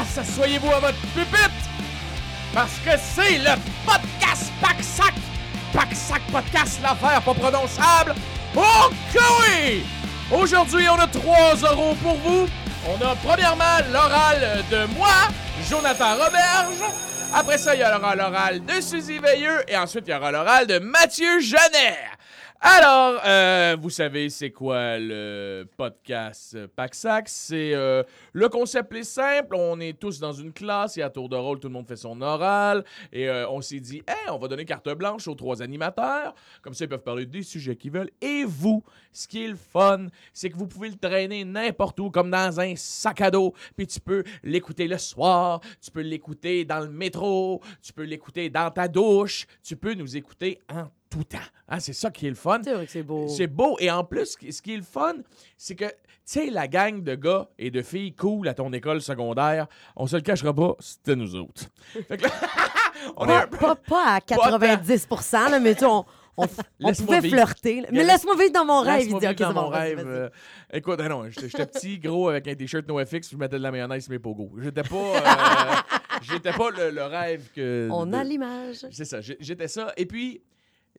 Place, asseyez-vous à votre pupitre, parce que c'est le podcast Pack-Sac. Pack-Sac Podcast, l'affaire pas prononçable. Oh oui! Aujourd'hui, on a trois euros pour vous. On a premièrement l'oral de moi, Jonathan Roberge. Après ça, il y aura l'oral de Suzy Veilleux. Et ensuite, il y aura l'oral de Mathieu Jeannet. Alors, euh, vous savez, c'est quoi le podcast Pack-Sac? C'est euh, le concept est simple. On est tous dans une classe et à tour de rôle, tout le monde fait son oral. Et euh, on s'est dit, hey, on va donner carte blanche aux trois animateurs. Comme ça, ils peuvent parler des sujets qu'ils veulent. Et vous, ce qui est le fun, c'est que vous pouvez le traîner n'importe où, comme dans un sac à dos. Puis tu peux l'écouter le soir, tu peux l'écouter dans le métro, tu peux l'écouter dans ta douche, tu peux nous écouter en tout temps. Hein, c'est ça qui est le fun. C'est vrai que c'est beau. C'est beau. Et en plus, ce qui est le fun, c'est que, tu sais, la gang de gars et de filles cool à ton école secondaire, on se le cachera pas, c'était nous autres. Fait que là, on est Pas, un peu- pas- pas à 90 là, mais tu on, on, pouvait vivre. flirter. là. Mais Laisse- laisse-moi vivre dans mon rêve. Laisse-moi vivre dans mon rêve. euh, écoute, ah non, j'étais petit, gros, avec un t-shirt NoFX, je mettais de la mayonnaise sur mes pogos. J'étais pas, euh, j'étais pas le, le rêve que... On de- a l'image. C'est ça, j'étais ça. Et puis,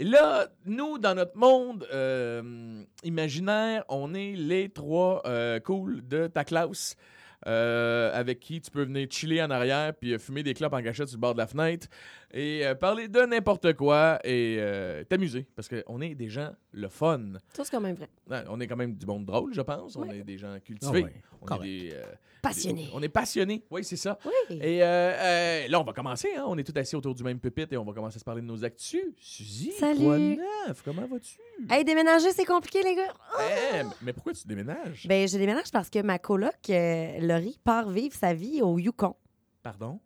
là, nous, dans notre monde euh, imaginaire, on est les trois euh, cool de ta euh, avec qui tu peux venir chiller en arrière puis fumer des clopes en cachette sur le bord de la fenêtre et euh, parler de n'importe quoi et euh, t'amuser parce qu'on est des gens le fun. Ça, c'est quand même vrai. Ouais, On est quand même du monde drôle, je pense. On est des gens cultivés. Ah ouais, on correct. est des, euh, Passionné. on est passionnés, oui, c'est ça. Oui. Et euh, euh, là, on va commencer. Hein? On est tous assis autour du même pupitre et on va commencer à se parler de nos actus. Suzy, Salut. quoi neuf? Comment vas-tu? Hey, déménager, c'est compliqué, les gars. Eh, mais pourquoi tu déménages? Ben, je déménage parce que ma coloc, euh, Laurie, part vivre sa vie au Yukon. Pardon?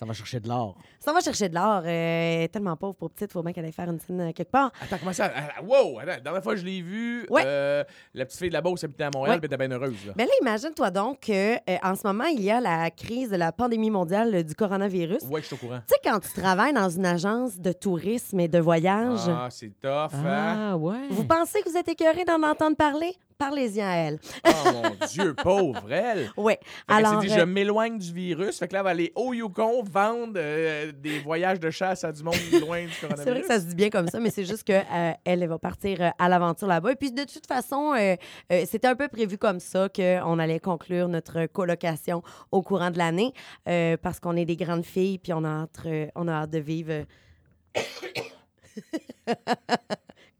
Ça va chercher de l'or. Ça va chercher de l'or. euh, elle est tellement pauvre pour petite, faut bien qu'elle aille faire une scène euh, quelque part. Attends, comment ça? Ah, wow! Attends, la dernière fois que je l'ai vue, Ouais. euh, la petite fille de la Beauce habitait à Montréal Ouais. elle était bien heureuse. Là. Mais là, imagine-toi donc que, euh, en ce moment, il y a la crise de la pandémie mondiale du coronavirus. Ouais, je suis au courant. Tu sais, quand tu travailles dans une agence de tourisme et de voyage, Ah, c'est tough, hein? Ah, ouais. vous pensez que vous êtes écœuré d'en entendre parler? Parlez-y à elle. Oh mon Dieu, pauvre elle! Oui. Alors, s'est dit, je euh, m'éloigne du virus. Fait que là, elle va aller au Yukon vendre euh, des voyages de chasse à du monde loin du coronavirus. c'est vrai que ça se dit bien comme ça, mais c'est juste qu'elle elle va partir euh, à l'aventure là-bas. Et puis, de toute façon, euh, euh, c'était un peu prévu comme ça qu'on allait conclure notre colocation au courant de l'année euh, parce qu'on est des grandes filles puis on a hâte, euh, on a hâte de vivre.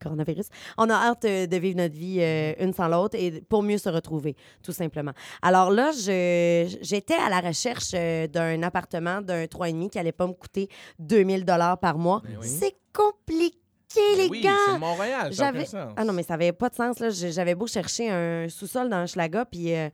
Coronavirus. On a hâte euh, de vivre notre vie euh, une sans l'autre et pour mieux se retrouver, tout simplement. Alors là, j'étais à la recherche euh, d'un appartement d'un 3,5 qui allait pas me coûter 2000 dollars par mois. Oui. C'est compliqué, les oui, gars! c'est Montréal, ça a aucun J'avais sens. ah non mais ça avait pas de sens J'avais beau chercher un sous-sol dans Schlaga puis euh,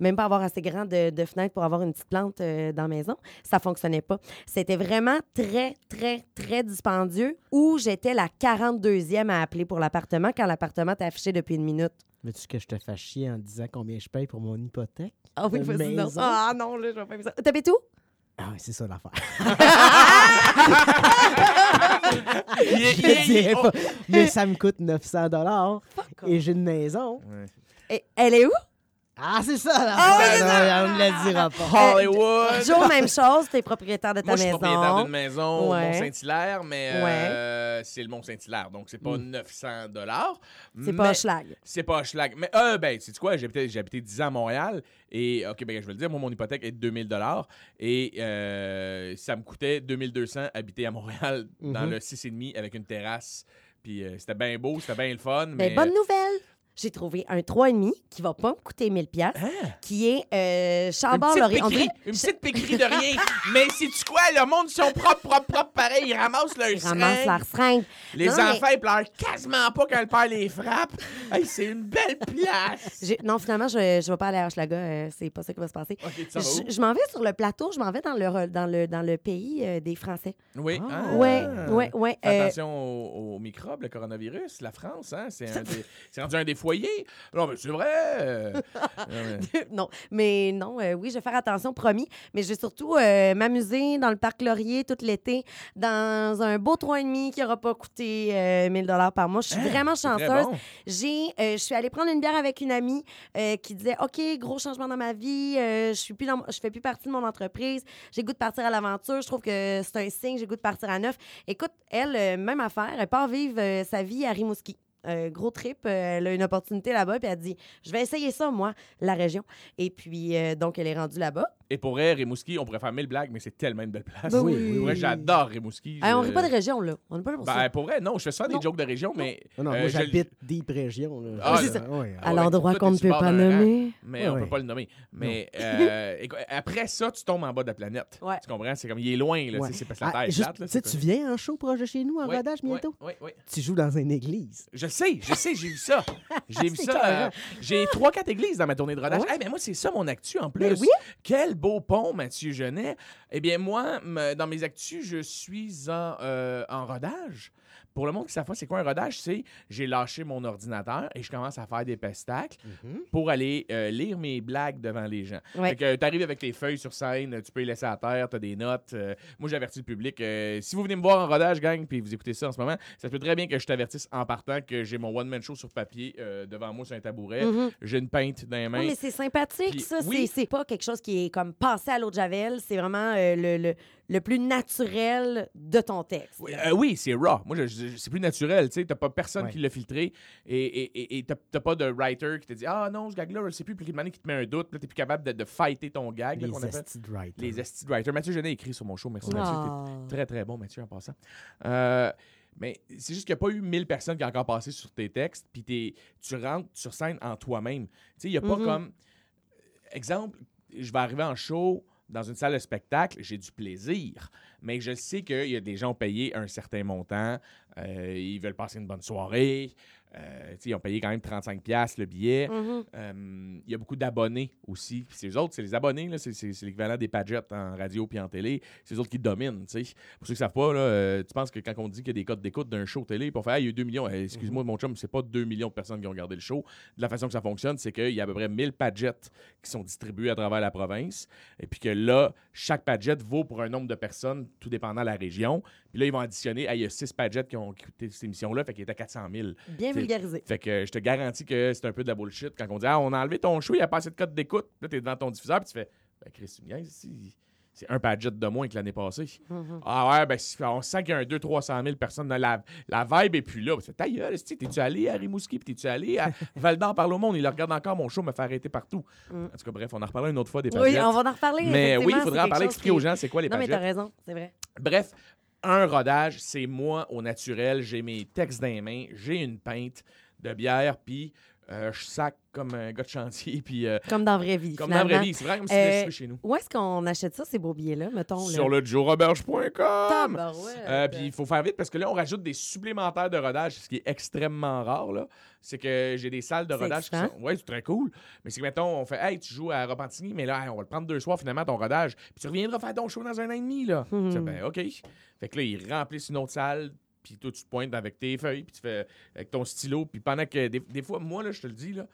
même pas avoir assez grand de, de fenêtres pour avoir une petite plante euh, dans la maison, ça fonctionnait pas. C'était vraiment très très très dispendieux où j'étais la 42e à appeler pour l'appartement quand l'appartement était affiché depuis une minute. Veux-tu que je te fasse chier en disant combien je paye pour mon hypothèque? Ah oui, Une vas-y, non. Ah non, là, je vais pas faire ça. T'habites où? Ah oui, c'est ça l'affaire. Je le dirai oh. pas. Mais ça me coûte 900 dollars et j'ai une maison. Ouais. Et- elle est où? Ah, c'est ça l'affaire. Ah oui, c'est Non, on ne le dira pas. Hollywood! Joe, même chose, t'es propriétaire de ta Moi, je suis maison. propriétaire d'une maison au Ouais. Mont-Saint-Hilaire, mais euh, c'est le Mont-Saint-Hilaire, donc c'est pas 900 dollars. C'est pas schlag. C'est pas schlag. Mais, euh, ben, sais quoi, j'ai habité, j'ai habité 10 ans à Montréal, et, OK, ben, je vais le dire, moi, mon hypothèque est de 2000 dollars, et euh, ça me coûtait 2200 habiter à Montréal dans Mhm. le 6,5 avec une terrasse. Puis euh, c'était bien beau, c'était bien le fun, Mais mais... Ben, bonne nouvelle! J'ai trouvé un 3,5 qui va pas me coûter 1000 pièces, Hein? qui est euh, Une chambord petite, laurier. Pécrie, une petite pécrie de rien. Mais c'est-tu quoi? Le monde sont propres, propres, propres, pareil. Ils ramassent leur Ils ramassent seringue. leur seringue. Les Non, mais- enfants, ils pleurent quasiment pas quand le père les frappe. Hey, c'est une belle place. Non, finalement, je ne vais pas aller à Hochelaga. euh, c'est pas ça qui va se passer. OK, tu s'en vas où? Je, je m'en vais sur le plateau, je m'en vais dans le, dans le, dans le pays euh, des Français. Oui. Ah. Ah. Ouais, ouais, ouais. Euh, attention aux, aux microbes, le coronavirus. La France, hein, c'est c'est rendu un des foyer. Non, mais c'est vrai. euh, non, mais non, euh, oui, je vais faire attention, promis. Mais je vais surtout euh, m'amuser dans le parc Laurier tout l'été, dans un beau 3,5 qui n'aura pas coûté euh, 1000 par mois. Je suis vraiment c'est très chanceuse. bon. J'ai, je suis allée prendre une bière avec une amie qui disait OK, gros changement dans ma vie, je suis plus dans, je fais plus partie de mon entreprise, j'ai goût de partir à l'aventure, je trouve que c'est un signe, j'ai goût de partir à neuf. Écoute, elle, même affaire, elle part vivre sa vie à Rimouski. Euh, gros trip, euh, elle a une opportunité là-bas, puis elle dit Je vais essayer ça, moi, la région. Et puis, euh, donc, elle est rendue là-bas. Et pour vrai, Rimouski, on pourrait faire mille blagues, mais c'est tellement une belle place. Ben oui, oui. oui, Pour vrai, oui. j'adore Rimouski. Hey, on Je- rit pas de région, là. On n'est pas là pour Ben, ça. pour vrai, non, je fais souvent des Non. jokes de région, mais. Non, non, euh, moi, je- j'habite Deep Région. là. Ah, c'est ça. ouais, Ah à l'endroit qu'on ne peut pas rang. nommer. Mais Ouais, on peut pas le nommer. Mais euh, après ça, tu tombes en bas de la planète. Ouais. Tu comprends? C'est comme, il est loin, là. C'est parce que la Ah, Terre tu viens en show proche de chez nous, en rodage bientôt? ouais, ouais. Tu joues dans une église. Je sais, je sais, j'ai vu ça. J'ai vu ça. euh, j'ai trois, quatre églises dans ma tournée de rodage. Ouais? Eh mais moi, c'est ça mon actu en plus. Ben oui. Quel beau pont, Mathieu Genet. Eh bien, moi, dans mes actus, je suis en, euh, en rodage. Pour le monde qui ne pas c'est quoi un rodage, c'est j'ai lâché mon ordinateur et je commence à faire des pestacles pour aller euh, lire mes blagues devant les gens. Ouais. Fait que tu arrives avec tes feuilles sur scène, tu peux les laisser à terre, tu as des notes. Euh, moi, j'avertis le public. euh, si vous venez me voir en rodage, gang, puis vous écoutez ça en ce moment, ça se peut très bien que je t'avertisse en partant que j'ai mon one-man show sur papier euh, devant moi sur un tabouret. Mhm. J'ai une peinte dans les mains. Oui, mais c'est sympathique, Puis- ça. oui. C'est- C'est pas quelque chose qui est comme passé à l'eau de Javel. C'est vraiment euh, le, le, le plus naturel de ton texte. Oui, euh, oui, c'est raw. Moi, je- je- c'est plus naturel. Tu sais, t'as pas personne Ouais. qui l'a filtré et, t'as pas de writer qui te dit Ah non, ce gag-là, je sais plus. Puis qui te met un doute. Puis là, t'es plus capable de, de fighter ton gag. Les esti de writers. Les esti de writers. Mathieu Genet a écrit sur mon show. Merci, Mathieu. T'es Ah. Très, très bon, Mathieu, en passant. Euh, mais c'est juste qu'il n'y a pas eu 1000 personnes qui ont encore passé sur tes textes, puis t'es- tu rentres sur scène en toi-même. Tu sais, il n'y a pas Mhm. comme. Exemple, je vais arriver en show dans une salle de spectacle, j'ai du plaisir, mais je sais qu'il y a des gens qui ont payé un certain montant, euh, ils veulent passer une bonne soirée, euh, ils ont payé quand même 35$ le billet. Mhm. Euh, Il y a beaucoup d'abonnés aussi. Puis c'est eux autres, c'est les abonnés, c'est, l'équivalent des Padgett en radio puis en télé. C'est eux autres qui dominent. Pour ceux qui ne savent pas, là, euh, tu penses que quand on dit qu'il y a des codes d'écoute d'un show télé, pour faire Ah, il y a eu 2 millions, excuse-moi mon chum, c'est pas 2 millions de personnes qui ont regardé le show. De la façon que ça fonctionne, c'est qu'il y a à peu près 1000 Padgett qui sont distribués à travers la province. Et puis que là, chaque Padgett vaut pour un nombre de personnes, tout dépendant de la région. Puis là, ils vont additionner, Ah, il y a 6 Padgett qui ont écouté cette émission-là, fait qu'il était à 400 000. Bien C'est-. Fait que je te garantis que c'est un peu de la bullshit quand on dit Ah, on a enlevé ton show, il n'y a pas assez de code d'écoute. Là, t'es devant ton diffuseur, puis tu fais Ben, Chris, tu c'est un padget de moins que l'année passée. Mhm. Ah ouais, ben, on sent qu'il y a un 200-300 000 personnes dans la, la vibe, et puis là, tu fais Ta gueule, t'es-tu allé à Rimouski, puis t'es-tu allé à Val d'Or par le monde? Il regarde encore mon show, me fait arrêter partout. Mm. En tout cas, bref, on en reparlera une autre fois des Oui, padgets. on va en reparler. Mais oui, il faudrait c'est en parler, expliquer qui- aux gens c'est quoi les Non, mais padgets. t'as raison, c'est vrai. Bref, un rodage, c'est moi au naturel. J'ai mes textes dans les mains, j'ai une pinte de bière, puis euh, je sac comme un gars de chantier, puis euh, Comme dans la vraie vie. comme dans la vraie vie. C'est vraiment comme si Euh, c'était chez nous. Où est-ce qu'on achète ça, ces beaux billets-là, mettons? Sur là? le joeroberge.com. Euh, puis il faut faire vite parce que là, on rajoute des supplémentaires de rodage, ce qui est extrêmement rare. là. C'est que j'ai des salles de rodage qui sont. Ouais, c'est très cool. Mais c'est que, mettons, on fait Hey, tu joues à Repentigny, mais là, hey, on va le prendre deux soirs finalement, ton rodage. Puis tu reviendras faire ton show dans un an et demi. Là. Ben, OK. Fait que là, ils remplissent une autre salle. Puis toi, tu te pointes avec tes feuilles, puis tu fais avec ton stylo. Puis pendant que. Des, des fois, moi, là, je te le dis, là,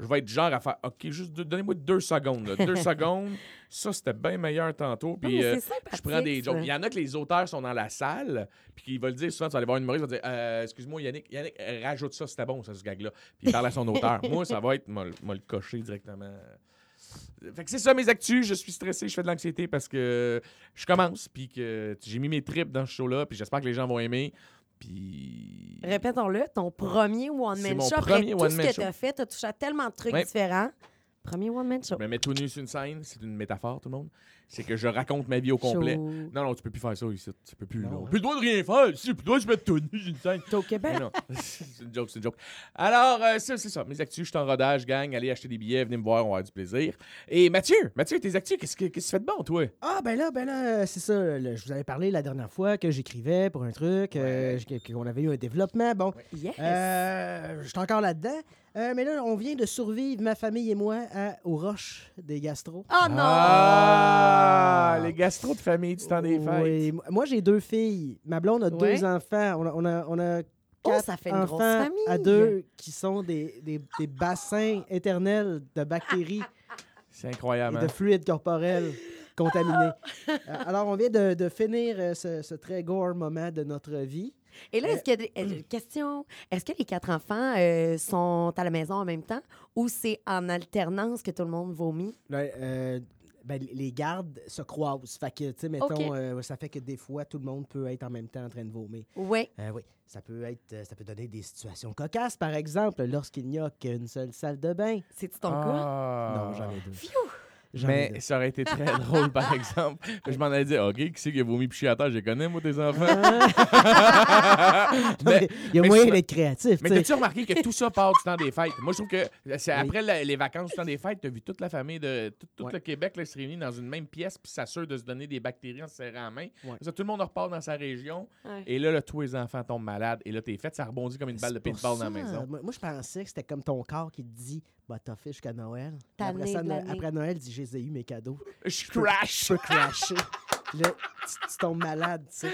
je vais être genre à faire OK, juste donnez-moi deux secondes. là. Deux secondes. Ça, c'était bien meilleur tantôt. Puis. euh, je prends des jokes. Il y en a que les auteurs sont dans la salle, puis qui veulent dire souvent, tu vas aller voir une humoriste, tu vas dire Euh, Excuse-moi, Yannick, Yannick, rajoute ça, c'était bon, ça, ce gag-là. Puis il parle à son auteur. Moi, ça va être, m'a le cocher directement. Fait que c'est ça mes actus. Je suis stressé, je fais de l'anxiété parce que je commence, puis que j'ai mis mes tripes dans ce show-là, puis j'espère que les gens vont aimer. Puis. Répétons-le, ton premier one-man show. Après tout ce que tu as fait, tu as touché à tellement de trucs Ouais. différents. Premier one-man show. Je me mets tout nu sur une scène, c'est une métaphore, tout le monde. C'est que je raconte ma vie au complet. Show. Non, non, tu peux plus faire ça ici. Tu peux plus. Non, là. hein? Plus le droit de rien faire. Si, plus le droit de se mettre tout nu sur une scène. T'es au Québec? Non, c'est une joke, c'est une joke. Alors, euh, ça, c'est ça. Mes actus, je suis en rodage, gang. Allez acheter des billets, venez me voir, on va avoir du plaisir. Et Mathieu, Mathieu, tes actus, qu'est-ce que qu'est-ce que tu fais de bon, toi? Ah, ben là, ben là, c'est ça. je vous avais parlé la dernière fois que j'écrivais pour un truc, euh, qu'on avait eu un développement. Bon, Yes. euh, je suis encore là-dedans. Euh, mais là, on vient de survivre, ma famille et moi, à- aux roches des gastro. Oh non! Ah, les gastro de famille du temps des fêtes. Oui, moi, j'ai deux filles. Ma blonde a Ouais. deux enfants. On a, on a- on a Oh, quatre ça fait une grosse enfants famille. à deux qui sont des, des, des bassins éternels de bactéries C'est incroyable. et hein? de fluides corporels contaminés. Euh, alors, on vient de, de finir euh, ce, ce très gore moment de notre vie. Et là, est-ce qu'il y a des euh, question Est-ce que les quatre enfants euh, sont à la maison en même temps ou c'est en alternance que tout le monde vomit? Là, euh, ben, les gardes se croisent. Fait que, tu sais, mettons, euh, ça fait que des fois, tout le monde peut être en même temps en train de vomir. Oui. Euh, oui, ça peut être, ça peut donner des situations cocasses, par exemple, lorsqu'il n'y a qu'une seule salle de bain. C'est-tu ton cas? Ah. Non, j'en ai deux. Mais ça aurait été très drôle, par exemple. Je m'en allais dire, OK, qui c'est qui a vomi piché à terre? Je les connais, moi, tes enfants. Mais Il y a mais moyen d'être créatif. mais tu t'as-tu remarqué que tout ça part du temps des fêtes? Moi, je trouve que c'est Oui. après la- les vacances du temps des fêtes, t'as vu toute la famille de tout, tout Ouais. le Québec là, se réunit dans une même pièce puis s'assure de se donner des bactéries en se serrant la main. Ouais. Ça, tout le monde repart dans sa région. Ouais. Et là, là, tous les enfants tombent malades. Et là, t'es fait, ça rebondit comme une balle de paintball dans la maison. Moi, moi, je pensais que c'était comme ton corps qui te dit bah, t'as fait jusqu'à Noël. T'as Après, amené ça, de No- l'année. après Noël, dis j'ai eu mes cadeaux. Je Je peux- crash! Je peux crasher. là, tu, tu tombes malade, tu sais.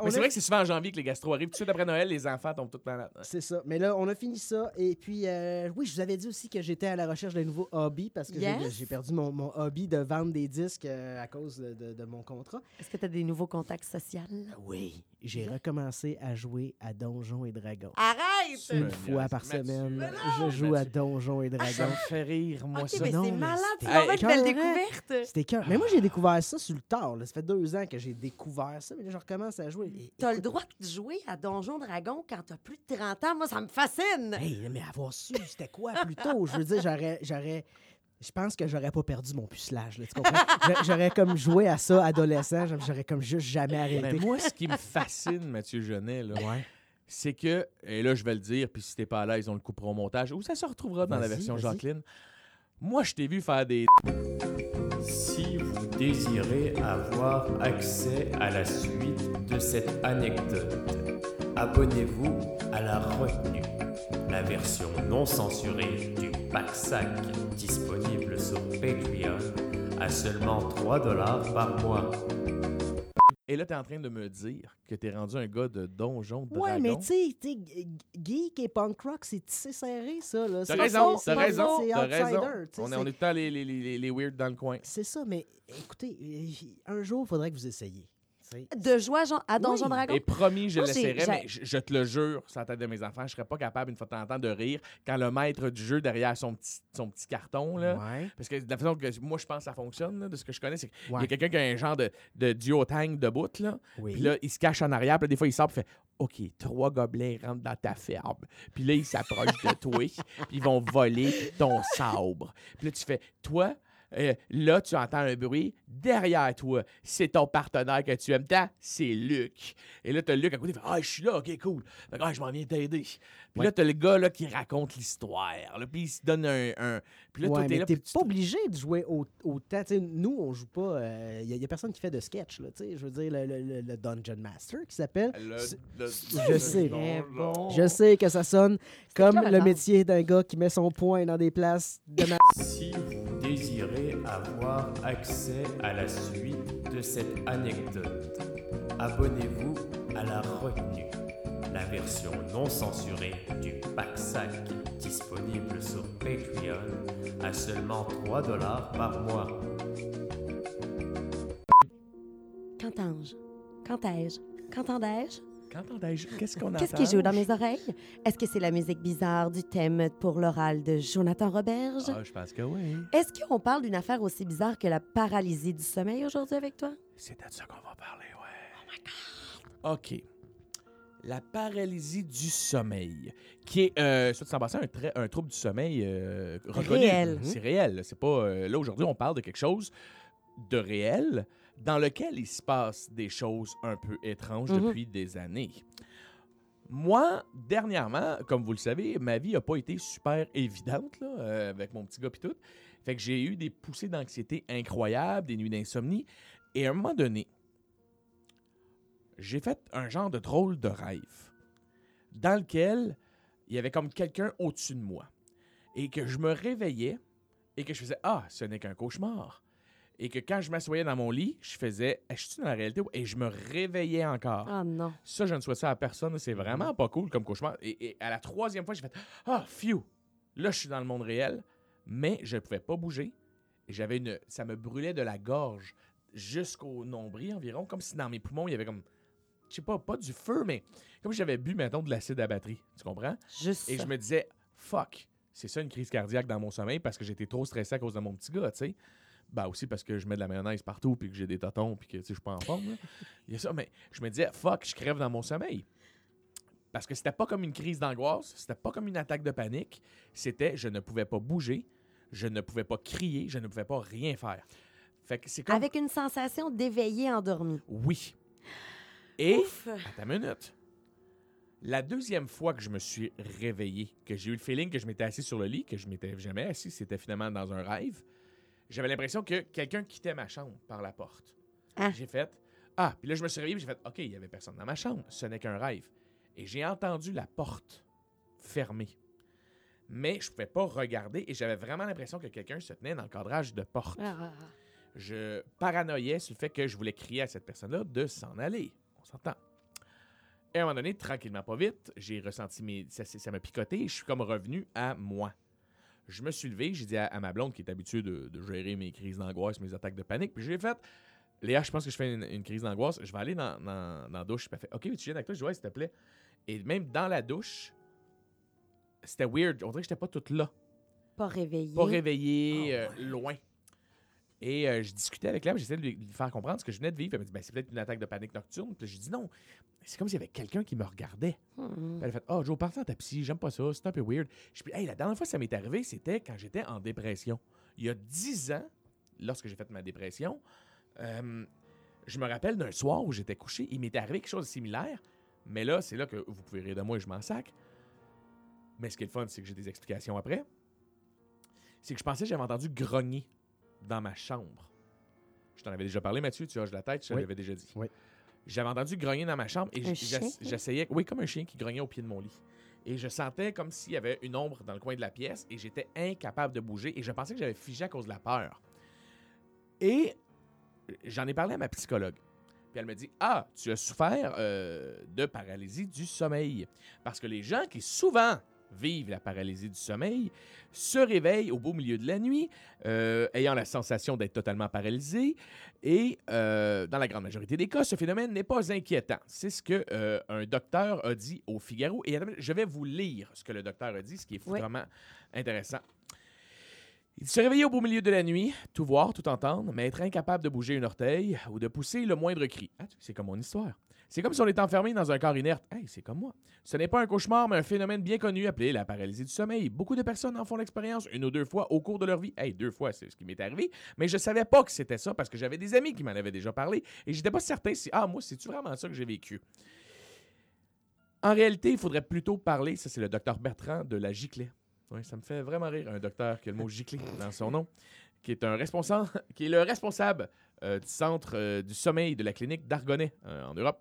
On Mais c'est a- vrai que c'est souvent en janvier que les gastro arrivent. Tout de suite après Noël, les enfants tombent tous malades. C'est ça. Mais là, on a fini ça. Et puis, euh, oui, je vous avais dit aussi que j'étais à la recherche d'un nouveau hobby parce que j'ai- Yes. j'ai perdu mon, mon hobby de vendre des disques euh, à cause de, de- de mon contrat. Est-ce que tu as des nouveaux contacts sociaux? Oui, j'ai recommencé à jouer à Donjons et Dragons. Arrête! Une fois par semaine, je joue à Donjons et Ça Dragons. me fait rire, moi, OK, ça. mais non, c'est mais malade, c'est une belle découverte. C'était cœur. Mais moi, j'ai découvert ça sur le tard. là. Ça fait deux ans que j'ai découvert ça, mais là, je recommence à jouer. T'as le droit de jouer à Donjon Dragon quand t'as plus de 30 ans. Moi, ça me fascine. Hey, mais avoir su c'était quoi plus tôt, je veux dire, j'aurais. j'aurais je pense que j'aurais pas perdu mon pucelage, là, tu comprends? J'a- J'aurais comme joué à ça adolescent, j'aurais comme juste jamais Mais arrêté. moi, ce qui me fascine, Mathieu Genet, là, Ouais. c'est que, et là, je vais le dire, puis si t'es pas là, ils ont le coupera au montage, ou ça se retrouvera dans la version vas-y. Jacqueline. Moi, je t'ai vu faire des. Désirez avoir accès à la suite de cette anecdote, abonnez-vous à la retenue, la version non censurée du pack sac disponible sur Patreon à seulement 3 dollars par mois. Et là, t'es en train de me dire que t'es rendu un gars de donjon de Ouais, dragon. mais tu sais, tu geek et punk rock, c'est tissé serré, ça. là. T'as C'est raison, t'as raison, t'as raison. tu On est, on est tout le temps les, les, les, les weird dans le coin. C'est ça, mais écoutez, euh, un jour, il faudrait que vous essayiez. Sais. De jouer à, Donjon Oui. Dragon? Et promis, je l'essaierai, mais je, je te le jure, sur la tête de mes enfants, je serais pas capable, une fois de temps en temps, de rire quand le maître du jeu, derrière son petit, son petit carton, là, Ouais. Parce que de la façon que moi, je pense que ça fonctionne, là, de ce que je connais, c'est qu'il y a quelqu'un qui a un genre de, de duotang de bout, là. Oui. Puis là, il se cache en arrière, puis là, des fois, il sort, puis il fait OK, trois gobelins rentrent dans ta ferme. Puis là, ils s'approchent de toi, puis ils vont voler ton sabre. Puis là, tu fais Toi, euh, là, tu entends un bruit derrière toi. C'est ton partenaire que tu aimes tant, c'est Luc. Et là, t'as Luc à côté, il fait Ah, je suis là, ok, cool. Fait que, ah, je m'en viens t'aider. Puis là, t'as le gars là, qui raconte l'histoire. là, Puis il se donne un. un- Puis là, toi, ouais, t'es mais là. tu pas obligé de jouer au- autant. Tu sais, nous, on joue pas. Il n'y a, personne qui fait de sketch. Là, tu sais. je veux dire, le, le- le- le Dungeon Master qui s'appelle. Je sais. Bon. Je sais que ça sonne comme le métier d'un gars qui met son poing dans des places de ma... Si vous désirez avoir accès à la suite de cette anecdote, abonnez-vous à la retenue, la version non censurée du pack sac disponible sur Patreon à seulement 3 dollars par mois. Qu'entends-je? Qu'entends-je? Qu'entendais-je? Qu'entendais-je? Qu'est-ce qu'on entend? Qu'est-ce qui joue dans mes oreilles? Est-ce que c'est la musique bizarre du thème pour l'oral de Jonathan Roberge? Ah, je pense que oui. Est-ce qu'on parle d'une affaire aussi bizarre que la paralysie du sommeil aujourd'hui avec toi? C'est de ça qu'on va parler, ouais. Oh my God! OK. La paralysie du sommeil, qui est, euh, soit dit en passant, un, un trouble du sommeil euh, reconnu. Réel. C'est réel. C'est pas. euh, là, aujourd'hui, on parle de quelque chose de réel dans lequel il se passe des choses un peu étranges Mhm. depuis des années. Moi, dernièrement, comme vous le savez, ma vie n'a pas été super évidente là, euh, avec mon petit gars et tout. Fait que j'ai eu des poussées d'anxiété incroyables, des nuits d'insomnie. Et à un moment donné, j'ai fait un genre de drôle de rêve dans lequel il y avait comme quelqu'un au-dessus de moi. Et que je me réveillais et que je faisais Ah, ce n'est qu'un cauchemar. Et que quand je m'assoyais dans mon lit, je faisais « Je suis dans la réalité? » Et je me réveillais encore. Ah non. Ça, je ne souhaite ça à personne. C'est vraiment pas cool comme cauchemar. Et, et à la troisième fois, j'ai fait Ah, phew! Là, je suis dans le monde réel, mais je ne pouvais pas bouger. J'avais une. Ça me brûlait de la gorge jusqu'au nombril environ, comme si dans mes poumons, il y avait comme. Je sais pas, pas du feu, mais comme si j'avais bu, mettons, de l'acide à batterie. Tu comprends? Juste Et je me disais, fuck, c'est ça une crise cardiaque dans mon sommeil parce que j'étais trop stressé à cause de mon petit gars, tu sais. Ben aussi parce que je mets de la mayonnaise partout puis que j'ai des totons puis que je suis pas en forme. là. Il y a ça, mais je me disais, fuck, je crève dans mon sommeil. Parce que c'était pas comme une crise d'angoisse, c'était pas comme une attaque de panique, c'était je ne pouvais pas bouger, je ne pouvais pas crier, je ne pouvais pas rien faire. Fait que c'est comme. Avec une sensation d'éveillé endormi. Oui. Et. Ouf! Attends une minute. La deuxième fois que je me suis réveillé, que j'ai eu le feeling que je m'étais assis sur le lit, que je m'étais jamais assis, c'était finalement dans un rêve, j'avais l'impression que quelqu'un quittait ma chambre par la porte. Ah. J'ai fait Ah, puis là je me suis réveillé, j'ai fait OK, il y avait personne dans ma chambre, ce n'est qu'un rêve. Et j'ai entendu la porte fermée. Mais je pouvais pas regarder et j'avais vraiment l'impression que quelqu'un se tenait dans le cadrage de porte Ah, ah, ah. je paranoïais sur le fait que je voulais crier à cette personne-là de s'en aller. On s'entend. Et à un moment donné, tranquillement, pas vite, j'ai ressenti mes. Ça m'a picoté et je suis comme revenu à moi. Je me suis levé, j'ai dit à, à ma blonde qui est habituée de, de gérer mes crises d'angoisse, mes attaques de panique, puis j'ai fait Léa, je pense que je fais une, une crise d'angoisse, je vais aller dans, dans, dans la douche. Puis elle fait Ok, mais tu viens avec toi, je dis Ouais, s'il te plaît. Et même dans la douche, c'était weird. On dirait que j'étais pas toute là Pas réveillé. pas réveillé, euh, loin. Et euh, je discutais avec elle, j'essayais de lui, lui faire comprendre ce que je venais de vivre. Elle m'a dit, ben, c'est peut-être une attaque de panique nocturne. Puis j'ai dit, non, c'est comme s'il y avait quelqu'un qui me regardait. Hmm. Elle a fait, oh, Joe, parle à ta psy, j'aime pas ça, c'est un peu weird. Je dis, hey, la dernière fois que ça m'est arrivé, c'était quand j'étais en dépression. Il y a dix ans, lorsque j'ai fait ma dépression, euh, je me rappelle d'un soir où j'étais couché, il m'était arrivé quelque chose de similaire. Mais là, c'est là que vous pouvez rire de moi et je m'en sac. Mais ce qui est le fun, c'est que j'ai des explications après. C'est que je pensais que j'avais entendu grogner dans ma chambre. Je t'en avais déjà parlé, Mathieu, tu hoches la tête, je te Oui. l'avais déjà dit. Oui. J'avais entendu grogner dans ma chambre et j'essayais, oui, comme un chien qui grognait au pied de mon lit. Et je sentais comme s'il y avait une ombre dans le coin de la pièce et j'étais incapable de bouger et je pensais que j'avais figé à cause de la peur. Et j'en ai parlé à ma psychologue. Puis elle me dit Ah, tu as souffert euh, de paralysie du sommeil. Parce que les gens qui souvent vivent la paralysie du sommeil se réveillent au beau milieu de la nuit, euh, ayant la sensation d'être totalement paralysés. Et euh, dans la grande majorité des cas, ce phénomène n'est pas inquiétant. C'est ce que euh, un docteur a dit au Figaro. Et je vais vous lire ce que le docteur a dit, ce qui est Oui. vraiment intéressant. Il se réveillait au beau milieu de la nuit, tout voir, tout entendre, mais être incapable de bouger une orteil ou de pousser le moindre cri. Ah, c'est comme mon histoire. C'est comme si on était enfermé dans un corps inerte. Hey, c'est comme moi. Ce n'est pas un cauchemar, mais un phénomène bien connu appelé la paralysie du sommeil. Beaucoup de personnes en font l'expérience une ou deux fois au cours de leur vie. Hey, deux fois, c'est ce qui m'est arrivé. Mais je savais pas que c'était ça parce que j'avais des amis qui m'en avaient déjà parlé et j'étais pas certain si, ah, moi, c'est-tu vraiment ça que j'ai vécu? En réalité, il faudrait plutôt parler, ça c'est le docteur Bertrand de la giclée. Oui, ça me fait vraiment rire, un docteur qui a le mot giclée dans son nom, qui est un responsable, qui est le responsable du centre euh, du sommeil de la clinique d'Argonnet euh, en Europe.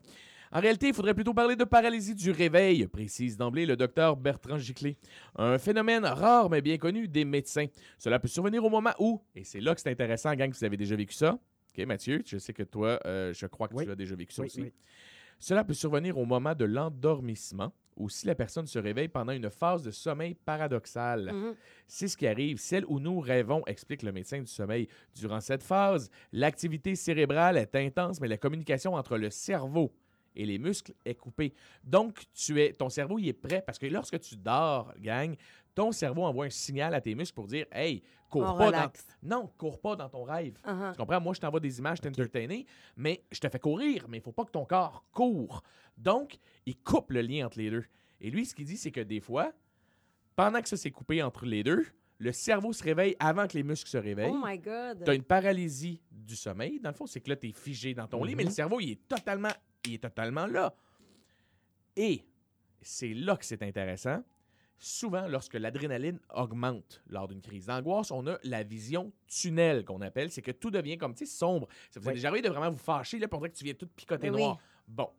En réalité, il faudrait plutôt parler de paralysie du réveil, précise d'emblée le docteur Bertrand Giclé. Un phénomène rare mais bien connu des médecins. Cela peut survenir au moment où, et c'est là que c'est intéressant, gang, que vous avez déjà vécu ça. OK, Mathieu, je sais que toi, euh, je crois que Oui. tu as déjà vécu ça Oui, aussi. oui. Cela peut survenir au moment de l'endormissement ou si la personne se réveille pendant une phase de sommeil paradoxal. Mhm. C'est ce qui arrive, celle où nous rêvons, explique le médecin du sommeil. Durant cette phase, l'activité cérébrale est intense, mais la communication entre le cerveau et les muscles est coupée. Donc, tu es, ton cerveau il est prêt parce que lorsque tu dors, gang, ton cerveau envoie un signal à tes muscles pour dire Hey, cours On pas relaxe. dans. Non, cours pas dans ton rêve. Uh-huh. Tu comprends? Moi, je t'envoie des images, t'entertainer, mais je te fais courir, mais il faut pas que ton corps court. Donc, il coupe le lien entre les deux. Et lui, ce qu'il dit, c'est que des fois, pendant que ça s'est coupé entre les deux, le cerveau se réveille avant que les muscles se réveillent. Oh my God. Tu as une paralysie du sommeil. Dans le fond, c'est que là, tu es figé dans ton lit, mais le Mhm. cerveau, il est totalement, il est totalement là. Et c'est là que c'est intéressant. Souvent, lorsque l'adrénaline augmente lors d'une crise d'angoisse, on a la vision tunnel qu'on appelle. C'est que tout devient comme, tu sais, sombre. Ça vous est Oui. déjà arrivé de vraiment vous fâcher, là, dirait que tu viens tout picoter Mais oui. noir. Bon.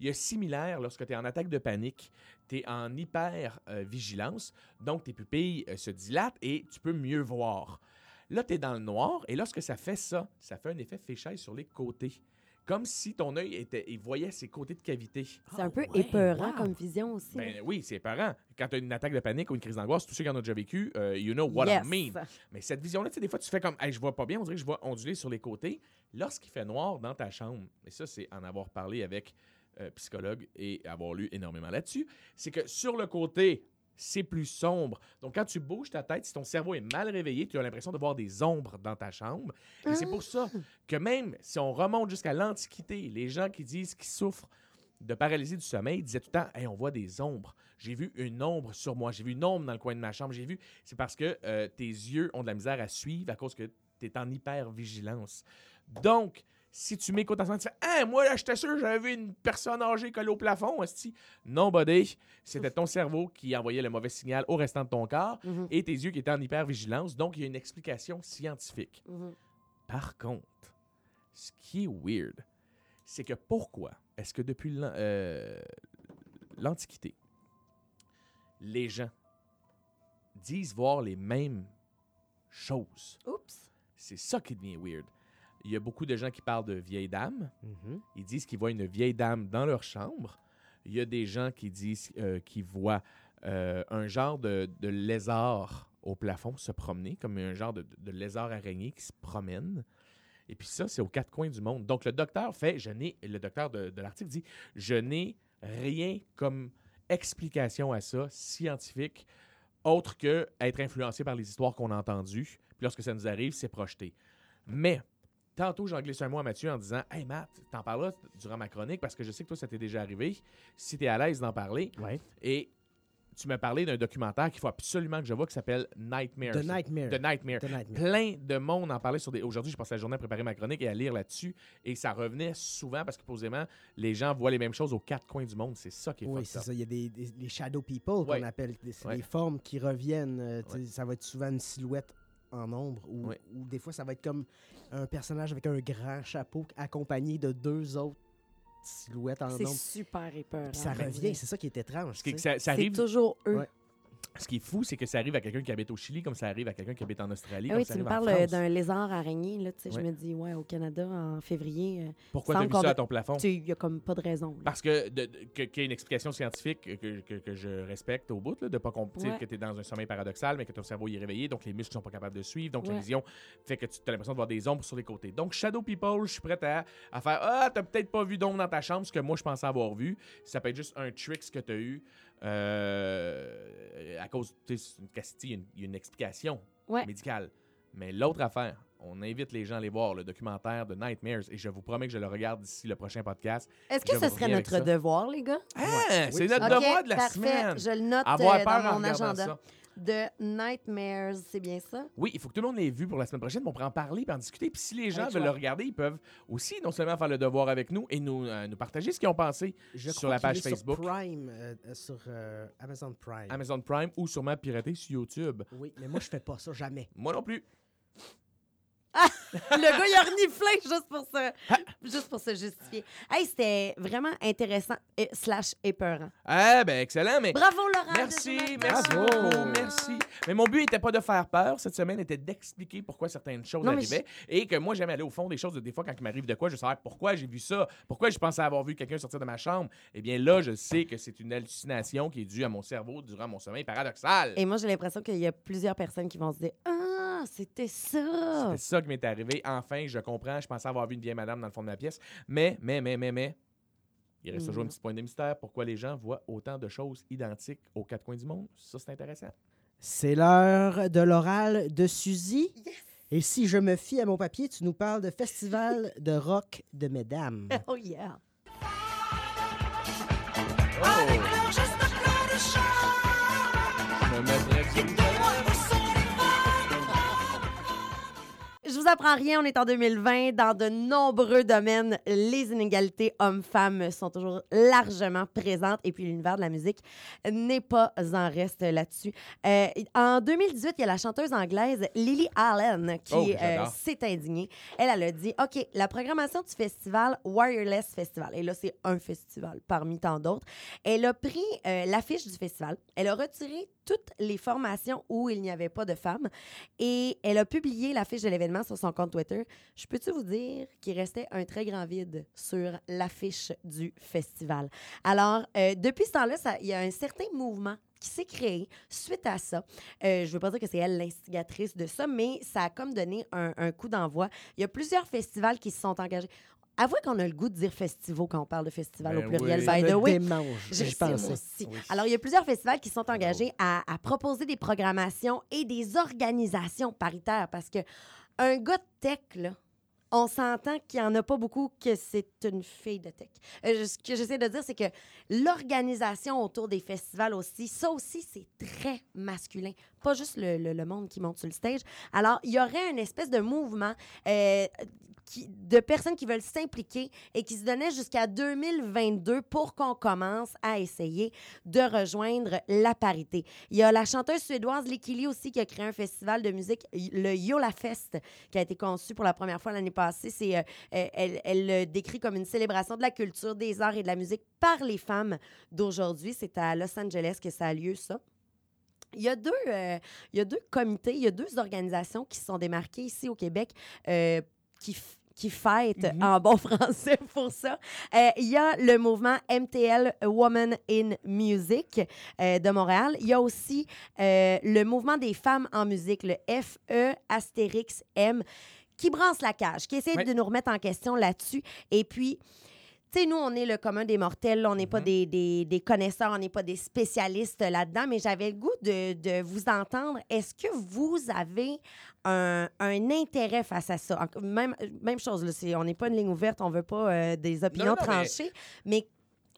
Il y a similaire lorsque tu es en attaque de panique, tu es en hyper euh, vigilance, donc tes pupilles euh, se dilatent et tu peux mieux voir. Là, tu es dans le noir et lorsque ça fait ça, ça fait un effet fisheye sur les côtés. Comme si ton œil était, il voyait ses côtés de cavité. C'est un peu ouais, épeurant wow. comme vision aussi. Ben oui, c'est parent. Quand tu as une attaque de panique ou une crise d'angoisse, tous ceux qui en ont déjà vécu, euh, you know what Yes. I mean. Mais cette vision-là, tu sais, des fois, tu fais comme, hey, je vois pas bien, on dirait que je vois onduler sur les côtés. Lorsqu'il fait noir dans ta chambre, et ça, c'est en avoir parlé avec euh, psychologue et avoir lu énormément là-dessus, c'est que sur le côté, c'est plus sombre. Donc, quand tu bouges ta tête, si ton cerveau est mal réveillé, tu as l'impression de voir des ombres dans ta chambre. Et c'est pour ça que même si on remonte jusqu'à l'Antiquité, les gens qui disent qu'ils souffrent de paralysie du sommeil disaient tout le temps Hey, on voit des ombres. J'ai vu une ombre sur moi. J'ai vu une ombre dans le coin de ma chambre. J'ai vu. C'est parce que euh, tes yeux ont de la misère à suivre à cause que tu es en hyper-vigilance. Donc, si tu m'écoutes en ce moment, tu fais Ah, moi, là, j'étais sûr, j'avais vu une personne âgée collée au plafond. Non, buddy. C'était ton cerveau qui envoyait le mauvais signal au restant de ton corps Mhm. et tes yeux qui étaient en hyper-vigilance. Donc, il y a une explication scientifique. Mhm. Par contre, ce qui est weird, c'est que pourquoi est-ce que depuis euh, l'Antiquité, les gens disent voir les mêmes choses? Oups. C'est ça qui devient weird. Il y a beaucoup de gens qui parlent de vieilles dames. Mhm. Ils disent qu'ils voient une vieille dame dans leur chambre. Il y a des gens qui disent euh, qu'ils voient euh, un genre de, de lézard au plafond se promener, comme un genre de, de lézard araignée qui se promène. Et puis ça, c'est aux quatre coins du monde. Donc le docteur fait, je n'ai, le docteur de, de l'article dit, je n'ai rien comme explication à ça scientifique autre que être influencé par les histoires qu'on a entendues. Puis lorsque ça nous arrive, c'est projeté. Mais Tantôt, j'en glisse un mot à Mathieu en disant Hey Matt, t'en parleras durant ma chronique parce que je sais que toi, ça t'est déjà arrivé. Si t'es à l'aise d'en parler. Ouais. Et tu m'as parlé d'un documentaire qu'il faut absolument que je vois qui s'appelle Nightmare. The Nightmare. The Nightmare. The Nightmare. Plein de monde en parlait sur des. Aujourd'hui, j'ai passé la journée à préparer ma chronique et à lire là-dessus. Et ça revenait souvent parce que, posément, les gens voient les mêmes choses aux quatre coins du monde. C'est ça qui est Oui, c'est ça. Il y a des, des- les shadow people Ouais. qu'on appelle. C'est Ouais. des formes qui reviennent. euh, Ouais. Ça va être souvent une silhouette en ombre ou, Ouais. des fois ça va être comme un personnage avec un grand chapeau accompagné de deux autres silhouettes en C'est ombre. super épeurant. Ça revient, c'est ça qui est étrange. Ça, ça C'est arrive, toujours eux. Ouais. Ce qui est fou, c'est que ça arrive à quelqu'un qui habite au Chili, comme ça arrive à quelqu'un qui habite en Australie. Ah comme oui, ça tu me parles euh, d'un lézard araignée. Là, Ouais. Je me dis, ouais, au Canada, en février, euh, Pourquoi tu as qu'on ça a- à ton plafond? il n'y a comme pas de raison. là. Parce que qu'il y ait une explication scientifique que, que- que je respecte au bout, là, de pas comprendre Ouais. que tu es dans un sommeil paradoxal, mais que ton cerveau est réveillé, donc les muscles sont pas capables de suivre, donc la vision fait que tu as l'impression de voir des ombres sur les côtés. Donc Shadow People, je suis prêt à, à faire Ah, t'as peut-être pas vu d'ombre dans ta chambre, ce que moi je pensais avoir vu. Ça peut être juste un trick que tu as eu euh, à cause, tu sais, une castille, il y a une- explication Ouais. médicale. Mais l'autre affaire, on invite les gens à aller voir le documentaire de Nightmares et je vous promets que je le regarde d'ici le prochain podcast. Est-ce que ce serait notre ça. devoir, les gars? Ah, c'est notre devoir de la parfait. semaine. Je le note Avoir euh, peur en dans mon agenda. ça. De Nightmares, c'est bien ça? Oui, il faut que tout le monde l'ait vu pour la semaine prochaine. On pourra en parler en discuter. Puis si les gens Avec veulent le regarder, ils peuvent aussi non seulement faire le devoir avec nous et nous, euh, nous partager ce qu'ils ont pensé Je sur crois la page est Facebook. Sur Prime, euh, euh, sur euh, Amazon Prime. Amazon Prime ou sûrement pirater sur YouTube. Oui, mais moi je fais pas ça jamais. Moi non plus. Le gars, il a reniflé juste pour se, juste pour se justifier. Hey, c'était vraiment intéressant et slash épeurant. Ah, ben excellent, mais. Bravo, Laurent. Merci, merci merci. Mais mon but n'était pas de faire peur cette semaine, était d'expliquer pourquoi certaines choses Non, arrivaient et que moi j'aime aller au fond des choses. Des fois, quand il m'arrive de quoi, je sais pourquoi j'ai vu ça, pourquoi je pensais avoir vu quelqu'un sortir de ma chambre. Eh bien là, je sais que c'est une hallucination qui est due à mon cerveau durant mon sommeil paradoxal. Et moi, j'ai l'impression qu'il y a plusieurs personnes qui vont se dire Ah, c'était ça. C'est ça qui m'est arrivé. Enfin, je comprends. Je pensais avoir vu une vieille madame dans le fond de ma pièce. Mais, mais, mais, mais, mais, il reste toujours Mhm. un petit point de mystère. Pourquoi les gens voient autant de choses identiques aux quatre coins du monde? Ça, c'est intéressant. C'est l'heure de l'oral de Suzy. Et si je me fie à mon papier, tu nous parles de festival de rock de mesdames. Oh yeah. Vous t'apprend rien, on est en 2020. Dans de nombreux domaines, les inégalités hommes-femmes sont toujours largement présentes. Et puis, l'univers de la musique n'est pas en reste là-dessus. Euh, en 2018, il y a la chanteuse anglaise Lily Allen qui Oh, euh, s'est indignée. Elle, elle a dit OK, la programmation du festival Wireless Festival, et là, c'est un festival parmi tant d'autres, elle a pris euh, l'affiche du festival, elle a retiré toutes les formations où il n'y avait pas de femmes et elle a publié l'affiche de l'événement sur son compte Twitter. Je peux-tu vous dire qu'il restait un très grand vide sur l'affiche du festival? Alors, euh, depuis ce temps-là, il y a un certain mouvement qui s'est créé suite à ça. Euh, je ne veux pas dire que c'est elle l'instigatrice de ça, mais ça a comme donné un, un coup d'envoi. Il y a plusieurs festivals qui se sont engagés. Avouez qu'on a le goût de dire festivals quand on parle de festival Ben au pluriel, oui. By the way. Je je pense. aussi. Oui. Alors, il y a plusieurs festivals qui sont engagés à, à proposer des programmations et des organisations paritaires parce que un gars de tech, là, on s'entend qu'il n'y en a pas beaucoup que c'est une fille de tech. Euh, ce que j'essaie de dire, c'est que l'organisation autour des festivals aussi, ça aussi, c'est très masculin. Pas juste le, le- le monde qui monte sur le stage. Alors, il y aurait une espèce de mouvement euh, de personnes qui veulent s'impliquer et qui se donnaient jusqu'à 2022 pour qu'on commence à essayer de rejoindre la parité. Il y a la chanteuse suédoise Likili aussi qui a créé un festival de musique, le Yola Fest, qui a été conçu pour la première fois l'année passée. C'est, euh, elle, elle le décrit comme une célébration de la culture, des arts et de la musique par les femmes d'aujourd'hui. C'est à Los Angeles que ça a lieu, ça. Il y, a deux, euh, il y a deux comités, il y a deux organisations qui se sont démarquées ici au Québec euh, qui, qui fêtent en bon français pour ça. Euh, il y a le mouvement MTL Women in Music euh, de Montréal. Il y a aussi euh, le mouvement des femmes en musique, le FE Astérix M, qui brasse la cage, qui essaie de nous remettre en question là-dessus. Et puis, tu sais, nous, on est le commun des mortels, on n'est pas Mhm. des, des- des connaisseurs, on n'est pas des spécialistes là-dedans, mais j'avais le goût de, de vous entendre. Est-ce que vous avez un, un intérêt face à ça? Même, même chose, là, c'est- on n'est pas une ligne ouverte, on veut pas euh, des opinions non, tranchées, mais,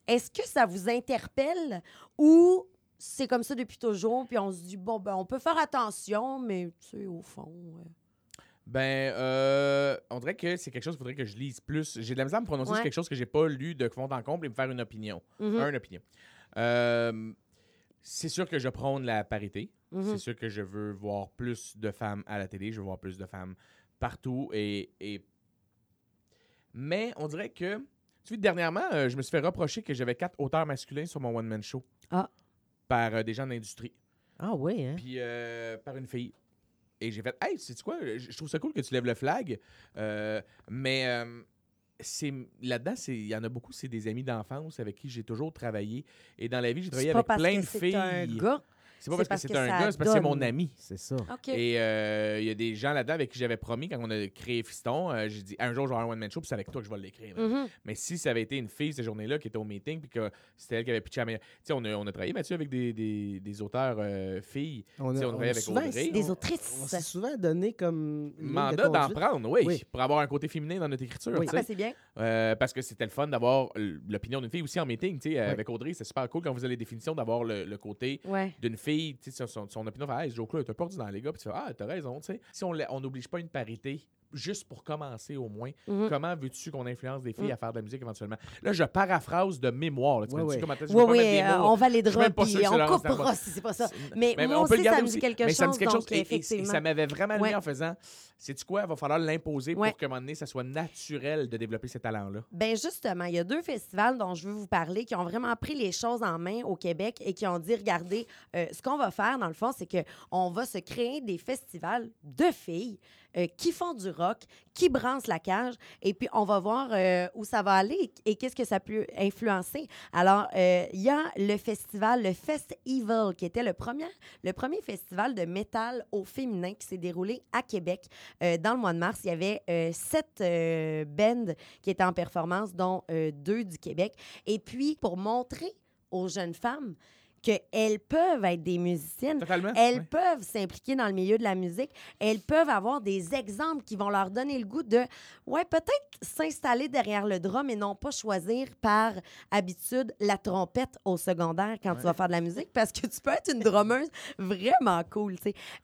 est-ce que ça vous interpelle ou c'est comme ça depuis toujours, puis on se dit, bon, ben, on peut faire attention, mais tu sais, au fond. euh, Ben, euh, on dirait que c'est quelque chose qu'il faudrait que je lise plus. J'ai de la misère à me prononcer Ouais. sur quelque chose que j'ai pas lu de fond en comble et me faire une opinion. mhm, Un opinion. Euh, c'est sûr que je prône la parité. mhm. C'est sûr que je veux voir plus de femmes à la télé. Je veux voir plus de femmes partout. Et, et- Mais on dirait que. Tu vois, dernièrement, euh, je me suis fait reprocher que j'avais quatre auteurs masculins sur mon one-man show. Ah. Par des gens de l'industrie. Ah oui, hein? Puis par une fille. Et j'ai fait, hey, sais-tu quoi? Je trouve ça cool que tu lèves le flag. Euh, mais euh, c'est là-dedans, c'est- il y en a beaucoup, c'est des amis d'enfance avec qui j'ai toujours travaillé. Et dans la vie, j'ai travaillé C'est pas avec parce plein que de c'est filles. un gars. C'est pas parce, parce que que c'est un gars, c'est parce que c'est mon ami. C'est ça. Et euh, il y a des gens là-dedans avec qui j'avais promis quand on a créé Fiston. euh, j'ai dit un jour, je vais avoir un one-man show, puis c'est avec toi que je vais l'écrire. Mhm. Mais si ça avait été une fille cette journée-là qui était au meeting, puis que c'était elle qui avait pitché la meilleure- Tu sais, on a, on a travaillé, Mathieu, avec des, des, des auteurs euh, filles. On sais, on travaille avec souvent, Audrey. Des on- autrices. On s'est souvent donné comme. Mandat d'en prendre, oui, Oui. pour avoir un côté féminin dans notre écriture. Oui. Ah, ben, c'est bien. Euh, parce que c'était le fun d'avoir l'opinion d'une fille aussi en meeting. tu sais, Oui. Avec Audrey, c'est super cool quand vous avez les définitions d'avoir le, le côté d'une fille, sais, son, son, opinion. Fait, hey, ce joke-là, t'as pas ordinaire, les gars. Puis tu fais, ah, t'as raison, tu sais. Si on n'oblige pas une parité, juste pour commencer au moins, Mhm. comment veux-tu qu'on influence des filles Mm. à faire de la musique éventuellement? Là, je paraphrase de mémoire. Là, tu dis ouais. comment que Oui, oui, euh, on sûr que c'est on coupera si c'est pas ça. Mais, mais moi on aussi, ça me dit quelque mais chose. ça me dit quelque chose. donc, Et- et- et ça m'avait vraiment Ouais. mis en faisant, sais-tu quoi, il va falloir l'imposer Ouais. pour qu'à un moment donné, ça soit naturel de développer ces talents-là. Ben justement, il y a deux festivals dont je veux vous parler qui ont vraiment pris les choses en main au Québec et qui ont dit regardez, euh, ce qu'on va faire dans le fond, c'est que on va se créer des festivals de filles euh, qui font du rock, qui brancent la cage, et puis on va voir euh, où ça va aller et qu'est-ce que ça peut influencer. Alors, euh, il y a le festival, le Fest Evil, qui était le premier, le premier festival de métal au féminin qui s'est déroulé à Québec dans le mois de mars. Il y avait sept bands qui étaient en performance, dont deux du Québec. Et puis, pour montrer aux jeunes femmes qu'elles peuvent être des musiciennes. Totalement. Elles peuvent s'impliquer dans le milieu de la musique. Elles peuvent avoir des exemples qui vont leur donner le goût de, ouais, peut-être s'installer derrière le drum et non pas choisir par habitude la trompette au secondaire quand tu vas faire de la musique parce que tu peux être une drummeuse vraiment cool.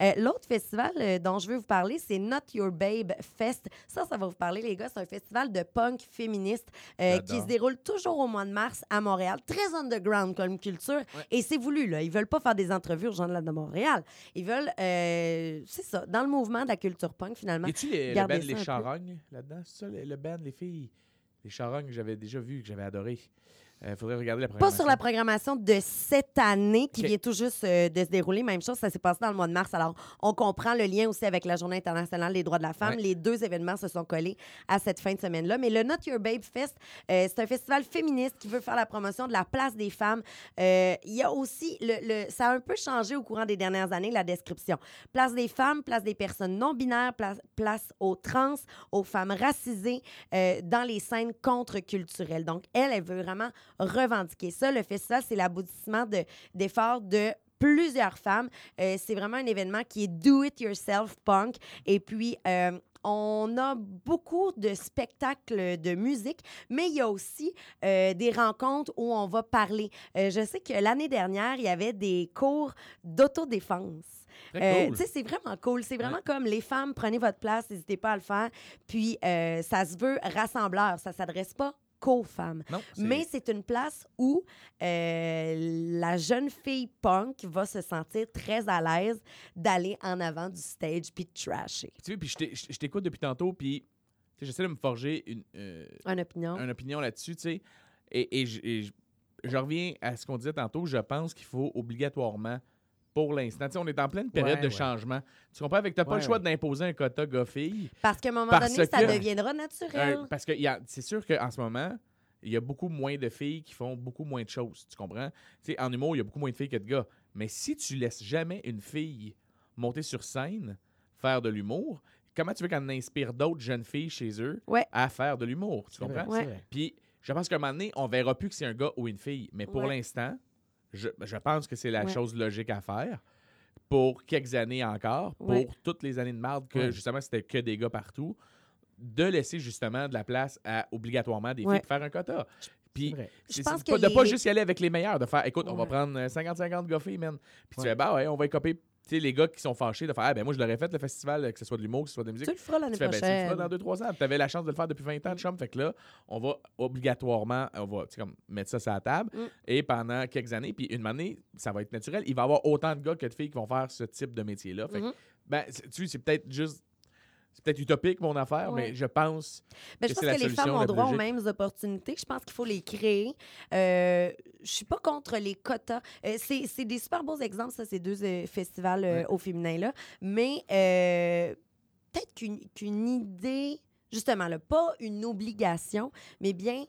Euh, L'autre festival euh, dont je veux vous parler, c'est Not Your Babe Fest. Ça, ça va vous parler, les gars. C'est un festival de punk féministe euh, qui se déroule toujours au mois de mars à Montréal. Très underground comme culture. Et c'est voulu, là. Ils veulent pas faire des entrevues aux gens de, la- de Montréal. Ils veulent, euh, c'est ça, dans le mouvement de la culture punk, finalement. Y les, le band Les. Charognes là-dedans? C'est ça, le, le band, les filles? Les Charognes que j'avais déjà vu, que j'avais adoré. Il faudrait regarder la Pas programmation. sur la programmation de cette année qui vient tout juste euh, de se dérouler. Même chose, ça s'est passé dans le mois de mars. Alors, on comprend le lien aussi avec la Journée internationale des droits de la femme. Ouais. Les deux événements se sont collés à cette fin de semaine-là. Mais le Not Your Babe Fest, euh, c'est un festival féministe qui veut faire la promotion de la place des femmes. Euh, Il y a aussi, le, le- ça a un peu changé au courant des dernières années, la description. Place des femmes, place des personnes non binaires, place, place aux trans, aux femmes racisées euh, dans les scènes contre-culturelles. Donc, elle, elle veut vraiment revendiquer ça. Le festival, c'est l'aboutissement de- d'efforts de plusieurs femmes. Euh, c'est vraiment un événement qui est do-it-yourself punk. Et puis, euh, on a beaucoup de spectacles de musique, mais il y a aussi euh, des rencontres où on va parler. Je sais que l'année dernière, il y avait des cours d'autodéfense. Euh, cool. tu sais, c'est vraiment cool. C'est vraiment comme les femmes, prenez votre place, n'hésitez pas à le faire. Puis, euh, ça se veut rassembleur. Ça s'adresse pas c'est- Mais c'est une place où euh, la jeune fille punk va se sentir très à l'aise d'aller en avant du stage puis de trasher. Tu sais, puis je t'écoute depuis tantôt, puis j'essaie de me forger une, euh, Une opinion. une opinion là-dessus, tu sais. Et, je reviens à ce qu'on disait tantôt. Je pense qu'il faut obligatoirement, pour l'instant, tu sais, on est en pleine période Ouais, de ouais. changement. Tu comprends? Avec t'as pas Ouais, le choix ouais. d'imposer un quota gars-filles. Parce qu'à un moment donné, ça que- deviendra naturel. Euh, parce que c'est sûr qu'en ce moment, il y a beaucoup moins de filles qui font beaucoup moins de choses. Tu comprends? Tu sais, en humour, il y a beaucoup moins de filles que de gars. Mais si tu laisses jamais une fille monter sur scène, faire de l'humour, comment tu veux qu'elle inspire d'autres jeunes filles chez eux Ouais. à faire de l'humour? Tu comprends? Puis je pense qu'à un moment donné, on verra plus que c'est un gars ou une fille. Mais pour Ouais. l'instant, je, je pense que c'est la Ouais. chose logique à faire pour quelques années encore, pour Ouais. toutes les années de marde que Ouais. justement c'était que des gars partout, de laisser justement de la place à obligatoirement des Ouais. filles pour faire un quota. Puis. Je c'est- pense que pas- de pas les- juste y aller avec les meilleurs, de faire écoute, on va prendre euh, 50-50 gars filles, man. Puis tu fais bah ouais, on va y copier. Tu sais, les gars qui sont fâchés de faire ah ben moi je l'aurais fait le festival, euh, que ce soit de l'humour, que ce soit de la musique. Tu le feras l'année fais, ben, tu le feras prochaine. dans 2-3 ans. Tu avais la chance de le faire depuis 20 ans, chum. Fait que là, on va obligatoirement on va, comme, mettre ça sur la table. Mm. Et pendant quelques années, puis une année, ça va être naturel. Il va y avoir autant de gars que de filles qui vont faire ce type de métier-là. Fait que, Mhm. ben, tu sais, c'est peut-être juste. C'est peut-être utopique, mon affaire, Ouais. mais je pense. Mais que je pense que les femmes ont droit aux mêmes opportunités. Je pense qu'il faut les créer. Euh, je suis pas contre les quotas. Euh, c'est des super beaux exemples, ça, ces deux euh, festivals euh, Ouais. au féminin-là. Mais peut-être qu'une idée, justement, là, pas une obligation, mais bien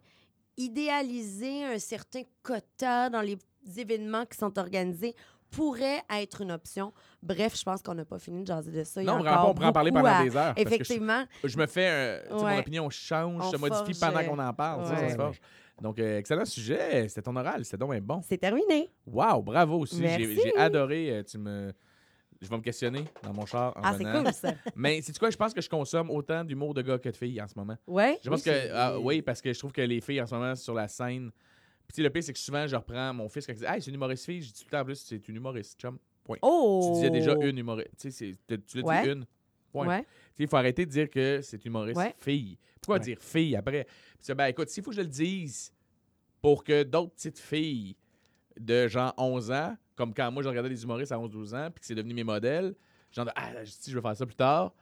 idéaliser un certain quota dans les événements qui sont organisés pourrait être une option. Bref, je pense qu'on n'a pas fini de jaser de ça. Il y a Non, on pourrait en parler pendant à- des heures. je- Effectivement. Je, me fais. sais, Mon opinion change, On se modifie forge, pendant euh, qu'on en parle. ça, se forge. Donc, euh, excellent sujet. C'était ton oral. C'était donc bien bon. C'est terminé. Wow, bravo aussi. J'ai adoré. euh, Tu me. Je vais me questionner dans mon char en Ah, c'est cool, ça. Mais c'est quoi, je pense que je consomme autant d'humour de gars que de filles en ce moment. Ouais. Je pense Oui, que ah, oui, parce que je trouve que les filles en ce moment sur la scène. Puis le pire, c'est que souvent je reprends mon fils quand il dit Hey, c'est une humoriste fille, je dis tout le temps en plus, c'est une humoriste, chum. Point. Oh! Tu disais déjà une humoriste. Tu sais, tu l'as Ouais. dit une. Point. Ouais. Il faut arrêter de dire que c'est une humoriste Ouais. fille. Pourquoi dire fille après? Puis ben écoute, s'il faut que je le dise pour que d'autres petites filles de genre 11 ans, comme quand moi je regardais les humoristes à 11-12 ans, puis que c'est devenu mes modèles, genre ah, si je veux faire ça plus tard,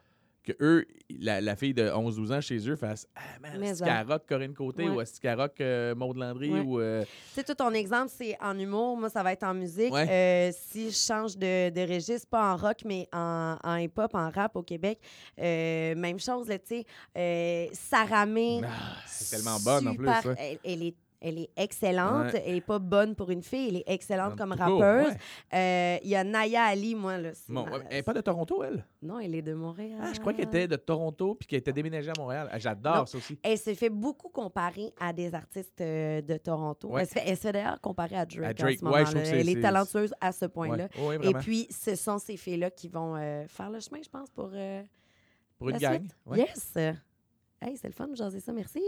que eux, la, la fille de 11-12 ans chez eux fasse Ah man, est-ce qu'elle rock Corinne Côté Ouais. ou est-ce euh, Maud Landry Ouais. ou. euh, Tu sais, tout ton exemple, c'est en humour. Moi, ça va être en musique. Ouais. Euh, si je change de, de registre, pas en rock, mais en, en hip-hop, en rap au Québec, euh, même chose, tu sais. Sarah May, Ah, c'est tellement bonne en plus. super- ouais. Elle, elle est Elle est excellente. Ouais. Elle est pas bonne pour une fille. Elle est excellente En comme rappeuse. ouais. Euh, Il y a Naya Ali, moi. Là, Bon, ma- elle n'est pas de Toronto, elle? Non, elle est de Montréal. Ah, je crois qu'elle était de Toronto puis qu'elle était déménagée à Montréal. Ah, J'adore ça aussi. Elle se fait beaucoup comparer à des artistes euh, de Toronto. Ouais. Elle se fait, d'ailleurs comparer à Drake, À Drake, en ce c'est- Elle est talentueuse à ce point-là. Ouais. Ouais, Et puis, ce sont ces filles-là qui vont euh, faire le chemin, je pense, pour euh, Pour une la gang. suite. Ouais. Yes! Hey, c'est le fun de jaser ça, merci!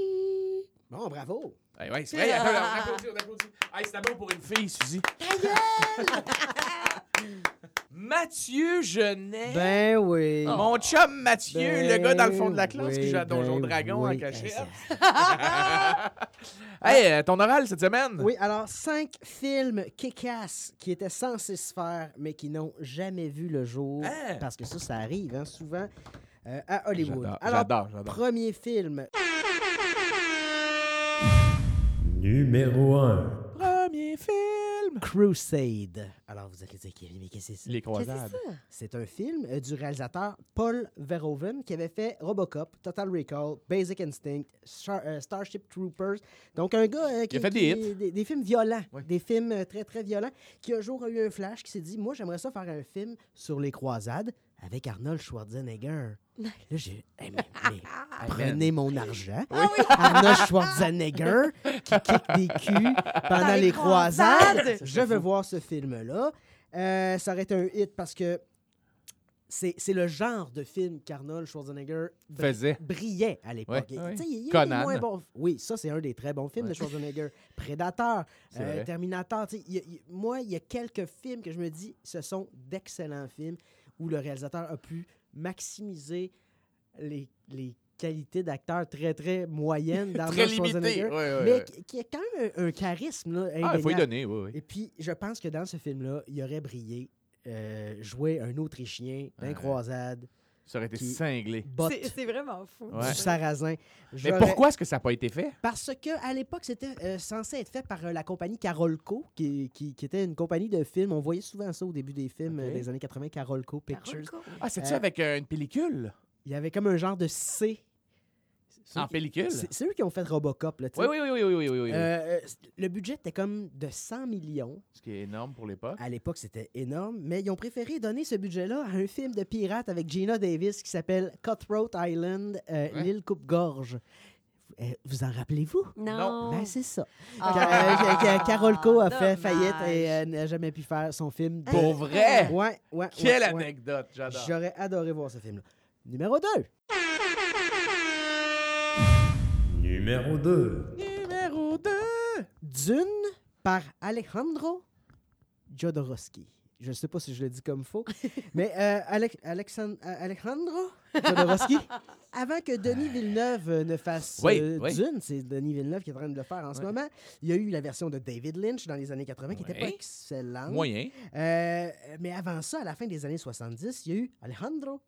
Bon, bravo. Hey, ouais, c'est vrai. Attends, on applaudit, on applaudit. Hey, c'était bon pour une fille, Suzy. Mathieu Genet. Ben oui. Mon chum Mathieu, Ben le gars dans le fond de la classe oui, qui joue à Donjon ben Dragon oui. en cachette. Eh, hey, euh, ton oral cette semaine? Oui, alors, cinq films kick-ass qui étaient censés se faire, mais qui n'ont jamais vu le jour. Hein? Parce que ça, ça arrive hein, souvent euh, à Hollywood. Alors, j'adore, j'adore. premier film, Numéro 1. Premier film. Crusade. Alors, vous allez dire, Kevin, mais qu'est-ce que c'est ça? Les croisades. c'est un film euh, du réalisateur Paul Verhoeven qui avait fait Robocop, Total Recall, Basic Instinct, euh, Starship Troopers. Donc, un gars euh, qui Il a fait des hits. Des, des films violents, des films très, très violents, qui un jour a eu un flash qui s'est dit Moi, j'aimerais ça faire un film sur les croisades avec Arnold Schwarzenegger. Là, j'ai Hey, mais- mais prenez mon argent. Arnold Schwarzenegger qui kick des culs pendant Dans les les croisades. croisades. Je veux voir ce film-là. Euh, ça aurait été un hit parce que c'est c'est le genre de film qu'Arnold Schwarzenegger br- Faisait. brillait à l'époque. Ouais, il Conan. moins Oui, ça, c'est un des très bons films de. Schwarzenegger. Predator, euh. Terminator. il il- moi, il y a quelques films que je me dis, ce sont d'excellents films où le réalisateur a pu maximiser les, les qualités d'acteur très, très moyennes Très d'Arnold limité. Ouais, ouais, mais ouais. qui, qui a quand même un, un charisme là, Ah, il faut y donner, oui, oui. Et puis, je pense que dans ce film-là, il aurait brillé, euh, jouer un Autrichien d'un croisade, Ça aurait été qui- cinglé. botte C'est c'est vraiment fou. Ouais. du sarrasin. Mais J'aurais- pourquoi est-ce que ça n'a pas été fait? Parce que à l'époque, c'était euh, censé être fait par euh, la compagnie Carolco, qui, qui, qui était une compagnie de films. On voyait souvent ça au début des films Ok. euh, des années 80, Carolco Pictures. Ah, c'est-tu Euh, avec euh, une pellicule? Il y avait comme un genre de C. Ceux En pellicule? C'est c'est eux qui ont fait Robocop. Là. Oui, oui, oui, oui, oui, oui, oui, oui. Euh, euh, le budget était comme de 100 millions. Ce qui est énorme pour l'époque. À l'époque, c'était énorme, mais ils ont préféré donner ce budget-là à un film de pirate avec Gina Davis qui s'appelle Cutthroat Island, euh, Ouais. l'île Coupe-Gorge. Vous en rappelez-vous? Non. Ben, c'est ça. Ah, Ca- euh, Ca- Carolco a fait faillite et euh, n'a jamais pu faire son film. de- Pour vrai? Ouais, ouais. Quelle ouais, ouais. anecdote, j'adore. J'aurais adoré voir ce film-là. Numéro 2. Numéro 2. Numéro 2. Dune par Alejandro Jodorowsky. Je ne sais pas si je le dis comme faux, mais euh, Alec- euh, Alejandro Jodorowsky, avant que Denis Villeneuve euh, ne fasse Oui, euh, oui. Dune, c'est Denis Villeneuve qui est en train de le faire en ce moment, il y a eu la version de David Lynch dans les années 80 qui n'était pas excellente. Moyen. Euh, mais avant ça, à la fin des années 70, il y a eu Alejandro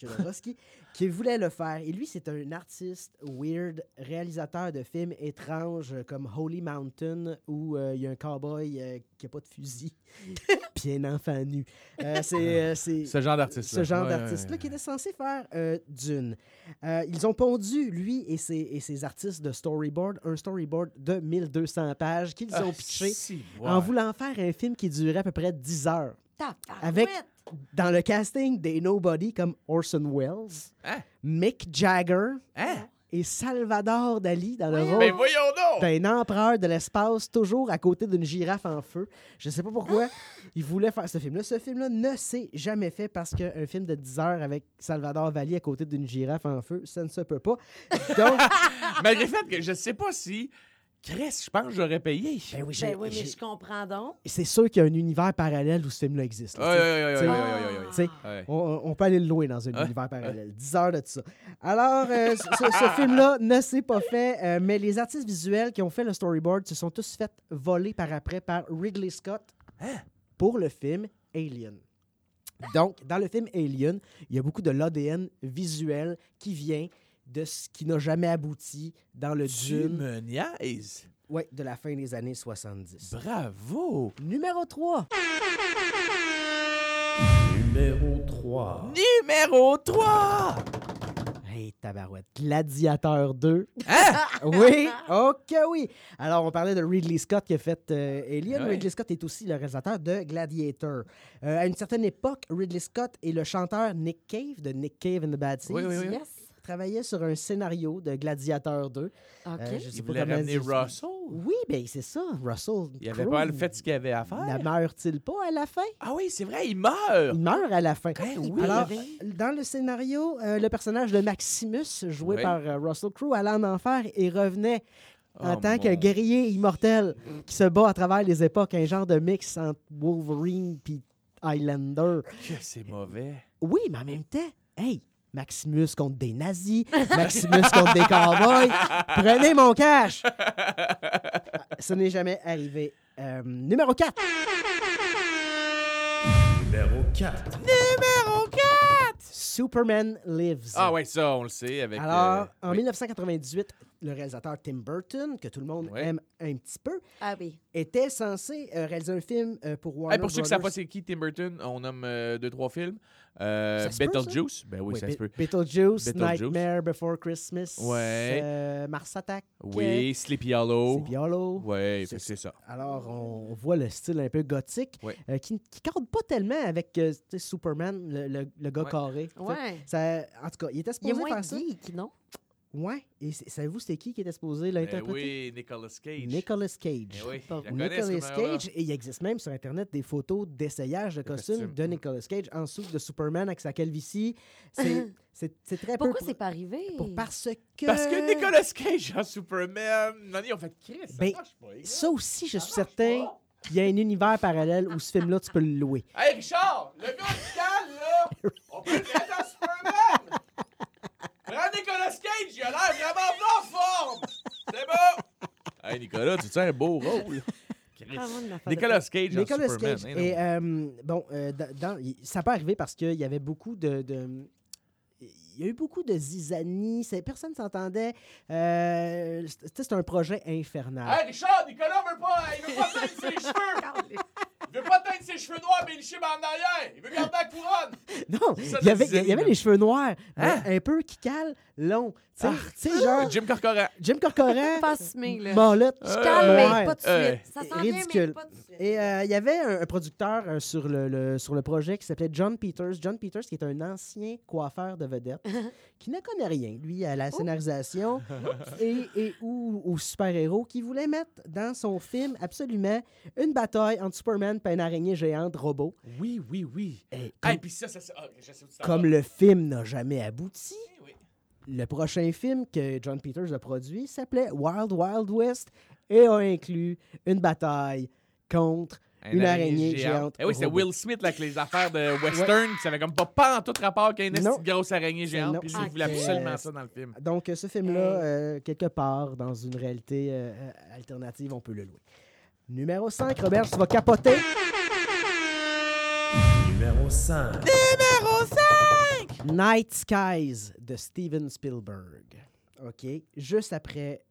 Jodorowsky qui voulait le faire. Et lui, c'est un artiste weird, réalisateur de films étranges comme Holy Mountain où euh, il y a un cowboy euh, qui n'a pas de fusil puis un enfant nu. Euh, c'est euh, c'est- Ce genre d'artiste. ce genre d'artiste-là qui était censé faire euh, Dune. Ils ont pondu, lui et ses, et ses artistes de storyboard, un storyboard de 1200 pages qu'ils Ah, ont pitché en voulant faire un film qui durait à peu près 10 heures. Avec- Dans le casting des Nobody comme Orson Welles, Hein? Mick Jagger Hein? et Salvador Dali dans le rôle Mais voyons donc! d'un empereur de l'espace, toujours à côté d'une girafe en feu. Je sais pas pourquoi il voulait faire ce film-là. Ce film-là ne s'est jamais fait parce qu'un film de 10 heures avec Salvador Dali à côté d'une girafe en feu, ça ne se peut pas. Donc, Malgré le fait que je sais pas si. Chris, je pense que j'aurais payé. ben oui, j'ai- Ben oui, mais je comprends donc. c'est sûr qu'il y a un univers parallèle où ce film-là existe. On, peut aller le loin dans un Ouais. univers parallèle. 10 heures de tout ça. Alors, euh, ce, film-là ne s'est pas fait, euh, mais les artistes visuels qui ont fait le storyboard se sont tous fait voler par après par Ridley Scott pour le film Alien. Donc, dans le film Alien, il y a beaucoup de l'ADN visuel qui vient de ce qui n'a jamais abouti dans le Tu Dune me niaises. ouais, de la fin des années 70. Bravo! Numéro 3. Numéro 3. Numéro 3! Hey, tabarouette. Gladiateur 2. Hein? Oui, ok, oui. Alors, on parlait de Ridley Scott qui a fait euh, Alien. Ouais. Ridley Scott est aussi le réalisateur de Gladiator. Euh, à une certaine époque, Ridley Scott et le chanteur Nick Cave de Nick Cave and the Bad Seeds Oui, oui, oui. Yes. Travaillaient sur un scénario de Gladiator 2. OK. Euh, je sais Il pas voulait ramener Russell? Oui, bien, c'est ça. Russell. Il avait Crowe. pas fait ce qu'il avait à Ne faire. meurt-il pas à la fin? Ah oui, c'est vrai, il meurt. Il meurt à la fin. Ben oui. Alors, dans le scénario, euh, le personnage de Maximus, joué Oui. par euh, Russell Crowe, allait en enfer et revenait en Oh, tant que guerrier immortel qui se bat à travers les époques, un genre de mix entre Wolverine puis Highlander. Que c'est mauvais. Oui, mais en même temps, hey, Maximus contre des nazis, Maximus contre des cowboys. Prenez mon cash! Ce n'est jamais arrivé. Euh, numéro 4. Numéro 4. Numéro 4! Superman Lives. Ah ouais, ça, on le sait. Avec, Alors, euh, en oui. 1998, le réalisateur Tim Burton, que tout le monde Ouais. aime un petit peu, Ah oui. était censé euh, réaliser un film euh, pour Warner Hey, pour ceux qui ne savent pas c'est qui Tim Burton, on nomme euh, deux, trois films. Euh, Beetlejuice. Ben oui, Oui, ça se peut. Beetlejuice, Beetlejuice. Nightmare Before Christmas, Ouais. euh, Mars Attack, Oui, Sleepy Hollow. Sleepy Hollow. Oui, C'est- ça. Alors, on, voit le style un peu gothique Ouais. euh, qui ne cadre pas tellement avec euh, Superman, le, le- le gars Ouais. carré. Ouais. Ça, en tout cas, il était Il est supposé moins faire ça. geek, non? Ouais. Et c'est- savez-vous c'était qui qui était supposé Ben l'interpréter? oui, Nicolas Cage. Nicolas Cage. Eh oui, je ce Nicolas. Cage, et il existe même sur Internet des photos d'essayage de costumes costumes. de Nicolas Cage en dessous de Superman avec sa calvitie. C'est c'est- c'est très. Pourquoi pour- c'est pas arrivé? pour- Parce que. Parce que Nicolas Cage en Superman. Non, ils ont fait Chris. Ça Ben, marche pas, les gars. Ça aussi, je Ça suis certain qu'il y a un univers parallèle où ce film-là, tu peux le louer. Hey, Richard, le gars là, on peut le mettre en Superman. Prends Nicolas Cage, il a l'air vraiment en forme. C'est bon. Hey, Nicolas, tu tiens un beau rôle. Ah, Nicolas Cage en Nicolas Superman. Cage. hein. Et euh, bon, euh, dans- ça peut arriver parce qu'il y avait beaucoup de. de- il y a eu beaucoup de zizanie, c'est- personne ne s'entendait. Euh, c'était un projet infernal. Hey, Richard, Nicolas veut pas, il veut pas teindre ses cheveux. Il veut pas teindre ses cheveux noirs, mais licher en arrière. Il veut garder la couronne. Non, il y avait, il y zizanie, avait là. les cheveux noirs, Hein? un, un peu qui calent, long. Tu sais, Ah. tu sais, genre Jim Corcoran. Jim Corcoran, Pas assumé, là. Mollette, Je calme, ouais. mais pas tout de Euh, suite. Ça s'en vient, ridicule. mais pas tout de suite. Et euh, il y avait un, un producteur euh, sur, le, le- sur le projet qui s'appelait John Peters. John Peters, qui est un ancien coiffeur de vedette, qui ne connaît rien, lui, à la scénarisation et, et ou aux super-héros, qui voulait mettre dans son film absolument une bataille entre Superman et une araignée géante robot. Oui, oui, oui. Et Hey, comme, puis ça, ça, ça. ah, je sais où tu t'en comme vas. le film n'a jamais abouti, Oui, oui. le prochain film que John Peters a produit s'appelait Wild Wild West et a inclus une bataille contre Un Une araignée géante Eh oui, c'est. Will Smith là, avec les affaires de western qui savait comme pas, pas en tout rapport qu'une Non. petite grosse araignée géante. Non. Puis il voulait ok. absolument ça dans le film. Donc, ce film-là, euh, quelque part, dans une réalité euh, euh, alternative, on peut le louer. Numéro 5, Robert, tu vas capoter. Numéro 5. Numéro 5! Night Skies de Steven Spielberg. OK. Juste après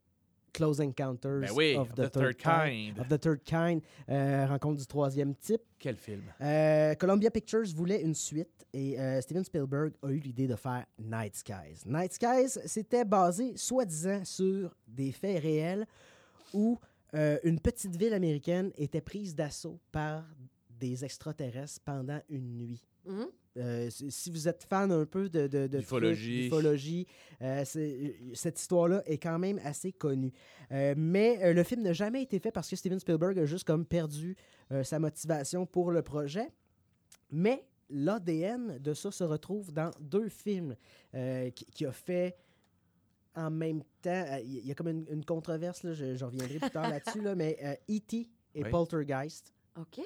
Close Encounters Ben oui, of, the, Third Kind. Of the Third Kind, euh, rencontre du troisième type. Quel film? Euh, Columbia Pictures voulait une suite et euh, Steven Spielberg a eu l'idée de faire Night Skies. Night Skies, c'était basé soi-disant sur des faits réels où euh, une petite ville américaine était prise d'assaut par des extraterrestres pendant une nuit. Mhm. Euh, si vous êtes fan un peu de, de, de Ufologie. trucs, d'ufologie, euh, c'est- cette histoire-là est quand même assez connue. Euh, mais euh, le film n'a jamais été fait parce que Steven Spielberg a juste comme perdu euh, sa motivation pour le projet. Mais l'ADN de ça se retrouve dans deux films euh, qui, qui a fait en même temps. euh, Il y a comme une, une controverse, là, je, je reviendrai plus tard là-dessus, là, mais euh, E.T. et Oui. Poltergeist, OK.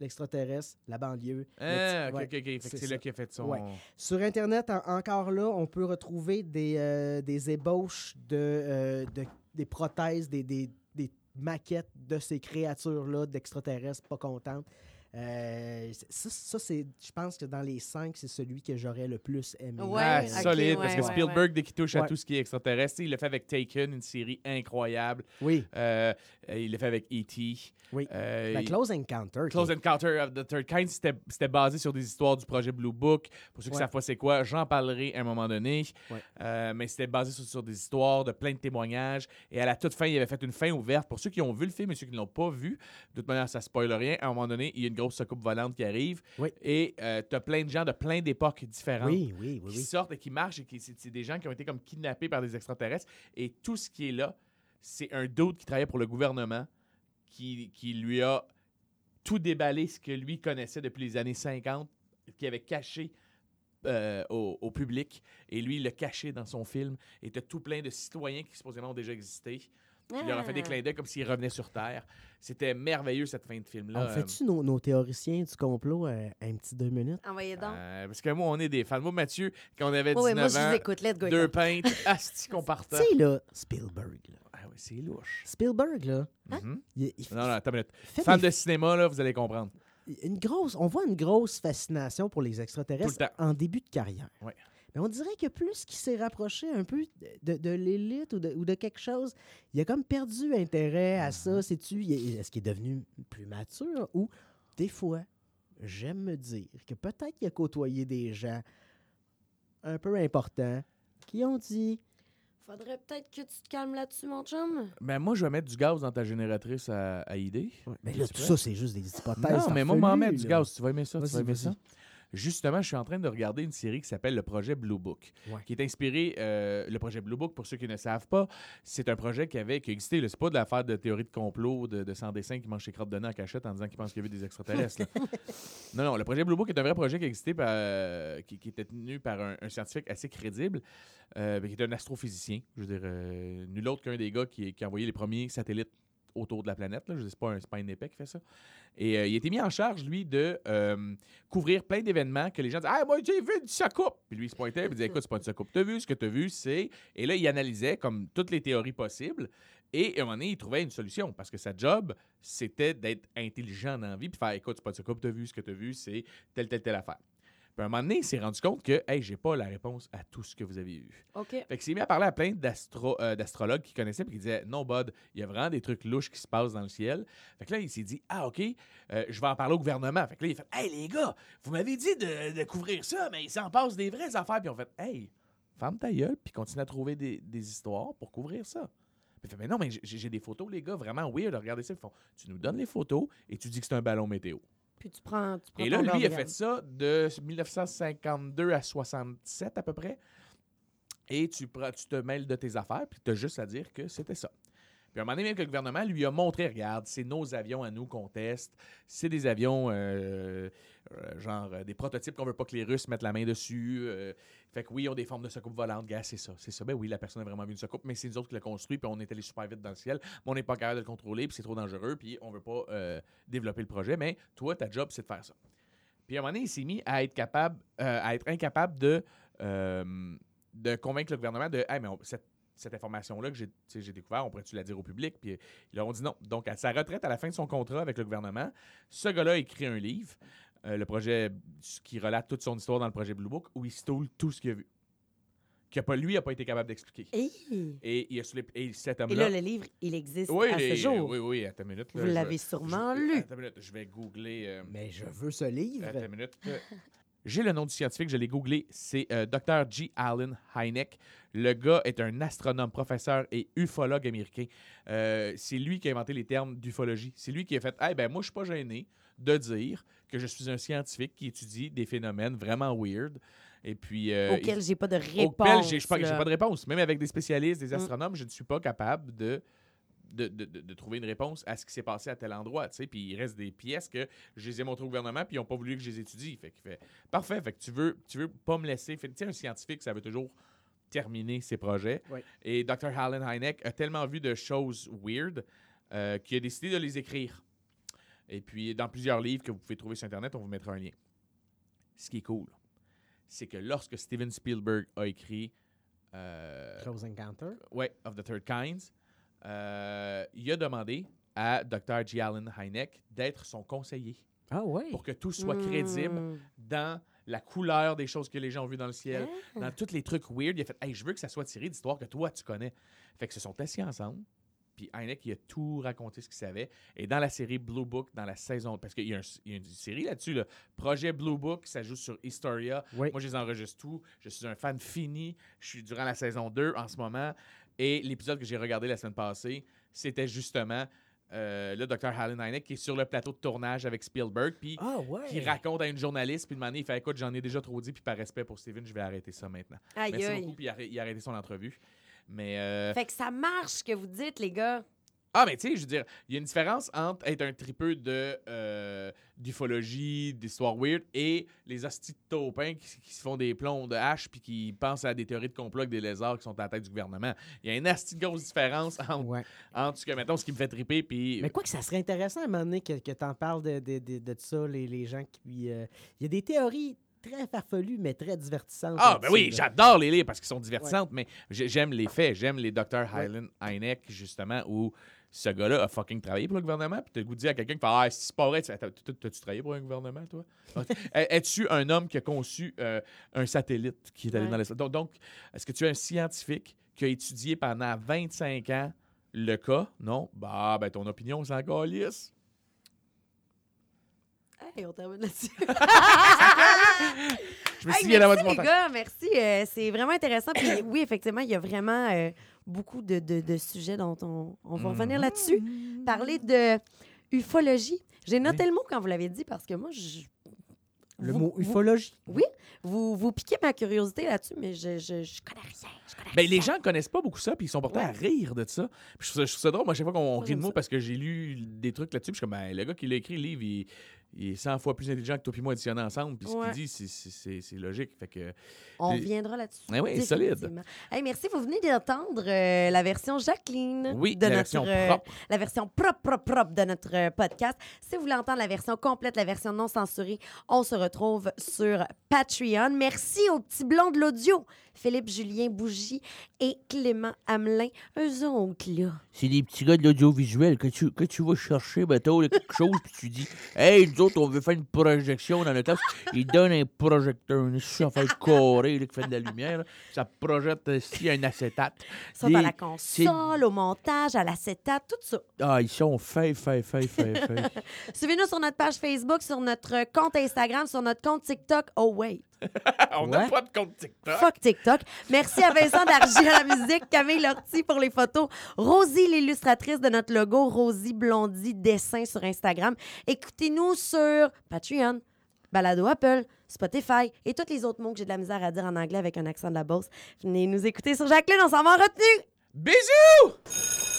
L'extraterrestre, la banlieue. Ah, ok, ouais. ok, ok. C'est là qu'il a fait son. Ouais. Sur Internet, en- encore là, on peut retrouver des, euh, des ébauches de, euh, de- des prothèses, des, des- des maquettes de ces créatures-là, d'extraterrestres pas contentes. Euh, ça, ça, c'est, je pense que dans les cinq, c'est celui que j'aurais le plus aimé. Ouais, Ah, solide, ouais, parce que ouais, Spielberg, dès qu'il touche à Ouais. tout ce qui est extraterrestre, il l'a fait avec Taken, une série incroyable. Oui, Euh, il l'a fait avec E.T. oui. Euh, La Close Encounter. qui- Close Encounter of the Third Kind, c'était c'était basé sur des histoires du projet Blue Book. Pour ceux qui Ouais. savent pas c'est quoi, j'en parlerai à un moment donné. Ouais. Euh, mais c'était basé sur, sur des histoires, de plein de témoignages. Et à la toute fin, il avait fait une fin ouverte. Pour ceux qui ont vu le film et ceux qui ne l'ont pas vu, de toute manière, ça spoil rien. À un moment donné, il y a une grosse soucoupe volante qui arrive. Oui. Et tu as plein de gens de plein d'époques différentes Oui, oui, oui. qui sortent et qui marchent et qui c'est des gens qui ont été comme kidnappés par des extraterrestres et tout ce qui est là c'est un doute qui travaillait pour le gouvernement qui, qui lui a tout déballé ce que lui connaissait depuis les années 50 qui avait caché euh, au, au public et lui il l'a caché dans son film et t'as tout plein de citoyens qui supposément ont déjà existé il leur a fait des Ah. clins d'œil comme s'ils revenaient sur Terre c'était merveilleux cette fin de film là On fait-tu nos, nos théoriciens du complot euh, un petit deux minutes? Envoyez donc. parce que moi on est des fans moi Mathieu quand on avait 19 Ouais, ouais, moi, je ans vous écoute. Let's go. deux pintes, asti qu'on partait. Tu sais, là, Spielberg, là. Ah oui, c'est louche. Spielberg, là, Hein? Mhm. il, il Non, non, attends une minute. Fan des- de cinéma, là, vous allez comprendre. une grosse, on voit une grosse fascination pour les extraterrestres Tout le temps. en début de carrière. Ouais. Mais on dirait que plus qu'il s'est rapproché un peu de, de- de l'élite ou de, ou de quelque chose, il a comme perdu intérêt à ça. Sais-tu, il est- est-ce qu'il est devenu plus mature ou des fois, j'aime me dire que peut-être qu'il a côtoyé des gens un peu importants qui ont dit Faudrait peut-être que tu te calmes là-dessus, mon chum. Ben, moi, je vais mettre du gaz dans ta génératrice à, à idée. Mais là, tout ça, c'est juste des hypothèses. Non, mais moi, m'en mettre du gaz. Tu vas aimer ça. Tu vas aimer vas-y. ça. Justement, je suis en train de regarder une série qui s'appelle Le Projet Blue Book, Ouais. qui est inspiré. euh, le projet Blue Book, pour ceux qui ne savent pas, c'est un projet qui avait qui existé. C'est pas de l'affaire de théorie de complot de, de sans dessin qui mange ses crottes de nez en cachette en disant qu'il pense qu'il y a des extraterrestres. non, non, le projet Blue Book est un vrai projet qui a existé par, euh, qui, qui était tenu par un, un scientifique assez crédible, euh, qui était un astrophysicien. Je veux dire, euh, nul autre qu'un des gars qui, qui a envoyé les premiers satellites autour de la planète. Là. Je dire, c'est pas un, pas un épais qui fait ça. Et euh, il été mis en charge, lui, de euh, couvrir plein d'événements que les gens disaient Ah, moi, j'ai vu une soucoupe. Puis lui, il se pointait et il disait Écoute, c'est pas une soucoupe. T'as vu ce que t'as vu, c'est. Et là, il analysait comme toutes les théories possibles. Et à un moment donné, il trouvait une solution parce que sa job, c'était d'être intelligent dans la vie puis faire Écoute, c'est pas une soucoupe, t'as vu ce que t'as vu, c'est telle, telle, telle affaire. Puis à un moment donné, il s'est rendu compte que Hey, j'ai pas la réponse à tout ce que vous avez vu. OK. Fait qu'il s'est mis à parler à plein euh, d'astrologues qu'il connaissait puis qui disaient Non, Bud, il y a vraiment des trucs louches qui se passent dans le ciel. Fait que là, il s'est dit Ah, OK, euh, je vais en parler au gouvernement. Fait que là, il a fait Hey, les gars, vous m'avez dit de, de couvrir ça, mais il s'en passe des vraies affaires. Puis on fait Hey, ferme ta gueule, puis continue à trouver des, des histoires pour couvrir ça. Puis il fait Mais non, mais j'ai j'ai des photos, les gars, vraiment weird. Regardez ça. Ils font Tu nous donnes les photos et tu dis que c'est un ballon météo. Puis tu prends, tu prends Et là, lui, il a fait ça de 1952 à 67 à peu près. Et tu, prends- tu te mêles de tes affaires, puis tu as juste à dire que c'était ça. Puis à un moment donné, même que le gouvernement lui a montré, regarde, c'est nos avions à nous qu'on teste. C'est des avions, euh, genre euh, des prototypes qu'on veut pas que les Russes mettent la main dessus. euh, fait que oui, ils ont des formes de soucoupe volante. Gars, c'est ça, c'est ça. Ben oui, la personne a vraiment vu une soucoupe, mais c'est nous autres qui l'a construit, puis on est allé super vite dans le ciel. Mais on n'est pas capable de le contrôler, puis c'est trop dangereux, puis on veut pas euh, développer le projet. Mais toi, ta job, c'est de faire ça. Puis à un moment donné, il s'est mis à être capable, euh, à être incapable de, euh, de convaincre le gouvernement de Hey, mais cette, cette information-là que j'ai découvert, on pourrait-tu la dire au public? Puis ils leur ont dit non. Donc, à sa retraite, à la fin de son contrat avec le gouvernement, ce gars-là a écrit un livre, euh, le projet qui relate toute son histoire dans le projet Blue Book, où il stoule tout ce qu'il a vu. Que pas, lui n'a pas été capable d'expliquer. Hey! Et, il a et cet Et là, le livre, il existe oui, à ce les- jour. oui, oui, attends une minute. là, Vous l'avez sûrement je- lu. Attends une minute, je vais googler. euh, Mais je veux ce livre. Attends une minute. J'ai le nom du scientifique, je l'ai googlé. C'est euh, Dr. G. Allen Hynek. Le gars est un astronome, professeur et ufologue américain. Euh, c'est lui qui a inventé les termes d'ufologie. C'est lui qui a fait Eh ben moi, je suis pas gêné de dire que je suis un scientifique qui étudie des phénomènes vraiment weird. Et puis. euh, Auquel j'ai pas de réponse. j'ai j'ai pas, pas de réponse. Même avec des spécialistes, des Mm. astronomes, je ne suis pas capable de, de, de- de- trouver une réponse à ce qui s'est passé à tel endroit. Puis il reste des pièces que je les ai montrées au gouvernement, puis ils n'ont pas voulu que je les étudie. Fait fait Parfait, fait que tu veux, tu veux pas me laisser. Fait, un scientifique, ça veut toujours terminer ses projets. Oui. Et Dr. Allen Hynek a tellement vu de choses weird euh, qu'il a décidé de les écrire. Et puis, dans plusieurs livres que vous pouvez trouver sur Internet, on vous mettra un lien. Ce qui est cool, c'est que lorsque Steven Spielberg a écrit euh, Close Encounter. ouais, of the Third Kinds, il a demandé à Dr. G. Allen Hynek d'être son conseiller. Ah ouais? pour que tout soit crédible Mm. dans la couleur des choses que les gens ont vues dans le ciel, Ah. dans tous les trucs weird. Il a fait Hey, je veux que ça soit tiré d'histoires que toi, tu connais. Fait que se sont assis ensemble. Puis Heineck, il a tout raconté ce qu'il savait. Et dans la série Blue Book, dans la saison, parce qu'il y, a y une série là-dessus, le projet Blue Book, ça joue sur Historia. Oui. Moi, je les enregistre tout. Je suis un fan fini. Je suis durant la saison 2 en ce moment. Et l'épisode que j'ai regardé la semaine passée, c'était justement euh, le Dr. Alan Hynek qui est sur le plateau de tournage avec Spielberg. Puis Ah ouais. qui raconte à une journaliste, puis de manière, il fait Écoute, j'en ai déjà trop dit, puis par respect pour Steven, je vais arrêter ça maintenant. Aïe, Merci aïe. beaucoup, puis il a, arrêt- il a arrêté son entrevue. Mais. euh, Fait que ça marche ce que vous dites, les gars. Ah, mais tu sais, je veux dire, il y a une différence entre être un tripeux de euh, d'ufologie, d'histoire weird, et les hosties de taupins qui, qui se font des plombs de hache puis qui pensent à des théories de complot avec des lézards qui sont à la tête du gouvernement. Il y a une hostie de grosse différence entre, Ouais. entre ce que, mettons, ce qui me fait triper, puis. Mais quoi que ça serait intéressant à un moment donné que, que tu en parles de, de, de, de ça, les, les gens qui. euh, Il y a des théories très farfelues, mais très divertissantes. Ah, ben oui, j'adore les livres parce qu'ils sont divertissantes, mais j'ai- j'aime les faits. J'aime les Dr. Hyland Hynek, justement, où ce gars-là a fucking travaillé pour le gouvernement. Puis t'as le goût de dire à quelqu'un qui fait Ah, si c'est pas vrai, t'as-tu travaillé pour un gouvernement, toi? Es-tu un homme qui a conçu euh, un satellite qui est allé Ouais. dans l'espace? Donc, donc, est-ce que tu es un scientifique qui a étudié pendant 25 ans le cas? Non? Bah, ben ton opinion, c'est encore lisse. Hey, on termine là-dessus. Je me Hey, souviens d'avoir du merci, les gars, merci. Euh, c'est vraiment intéressant. Puis oui, effectivement, il y a vraiment euh, beaucoup de, de- de sujets dont on, on va revenir Mhm. là-dessus. Parler de ufologie. J'ai noté le mot quand vous l'avez dit parce que moi, je... Le vous- mot vous- ufologie? Vous, vous piquez ma curiosité là-dessus, mais je, je, je connais rien. Je connais Ben, les gens connaissent pas beaucoup ça, puis ils sont portés Ouais. à rire de ça. Puis je, trouve ça, drôle, moi, à chaque fois qu'on rit de moi, parce que j'ai lu des trucs là-dessus, puis je suis comme, ben, le gars qui l'a écrit, le livre, il, il est 100 fois plus intelligent que toi puis moi additionnés ensemble, puis ce qu'il dit, c'est- c'est c'est- c'est logique. Fait que, On reviendra là-dessus. Eh oui, solide. Hey, merci. Vous venez d'entendre euh, la version Jacqueline oui, de la notre version euh, propre. la version propre, propre, propre de notre euh, podcast. Si vous voulez entendre la version complète, la version non censurée, on se retrouve sur Patreon. Merci aux petits blonds de l'audio, Philippe Julien Bougie et Clément Hamelin. Eux autres, là. C'est des petits gars de l'audiovisuel que tu, que tu vas chercher, bateau, quelque chose, puis tu dis Hey, nous autres, on veut faire une projection dans notre classe. Ils donnent un projecteur, une affaire carrée là, qui fait de la lumière. là. Ça projette ici un acétate. Ils sont Des- à la console, au montage, à l'acétate, tout ça. Ah, ils sont faits, faits, faits, faits, faits. Suivez-nous sur notre page Facebook, sur notre compte Instagram, sur notre compte TikTok. Oh, wait. On n'a Ouais. pas de compte TikTok. Fuck TikTok. Merci à Vincent Dargy à la musique, Camille Lortie pour les photos, Rosie l'illustratrice de notre logo, Rosie Blondie dessin sur Instagram. Écoutez-nous sur Patreon, Balado Apple, Spotify et tous les autres mots que j'ai de la misère à dire en anglais avec un accent de la Beauce. Venez nous écouter sur Jacqueline, on s'en va en retenue. Bisous!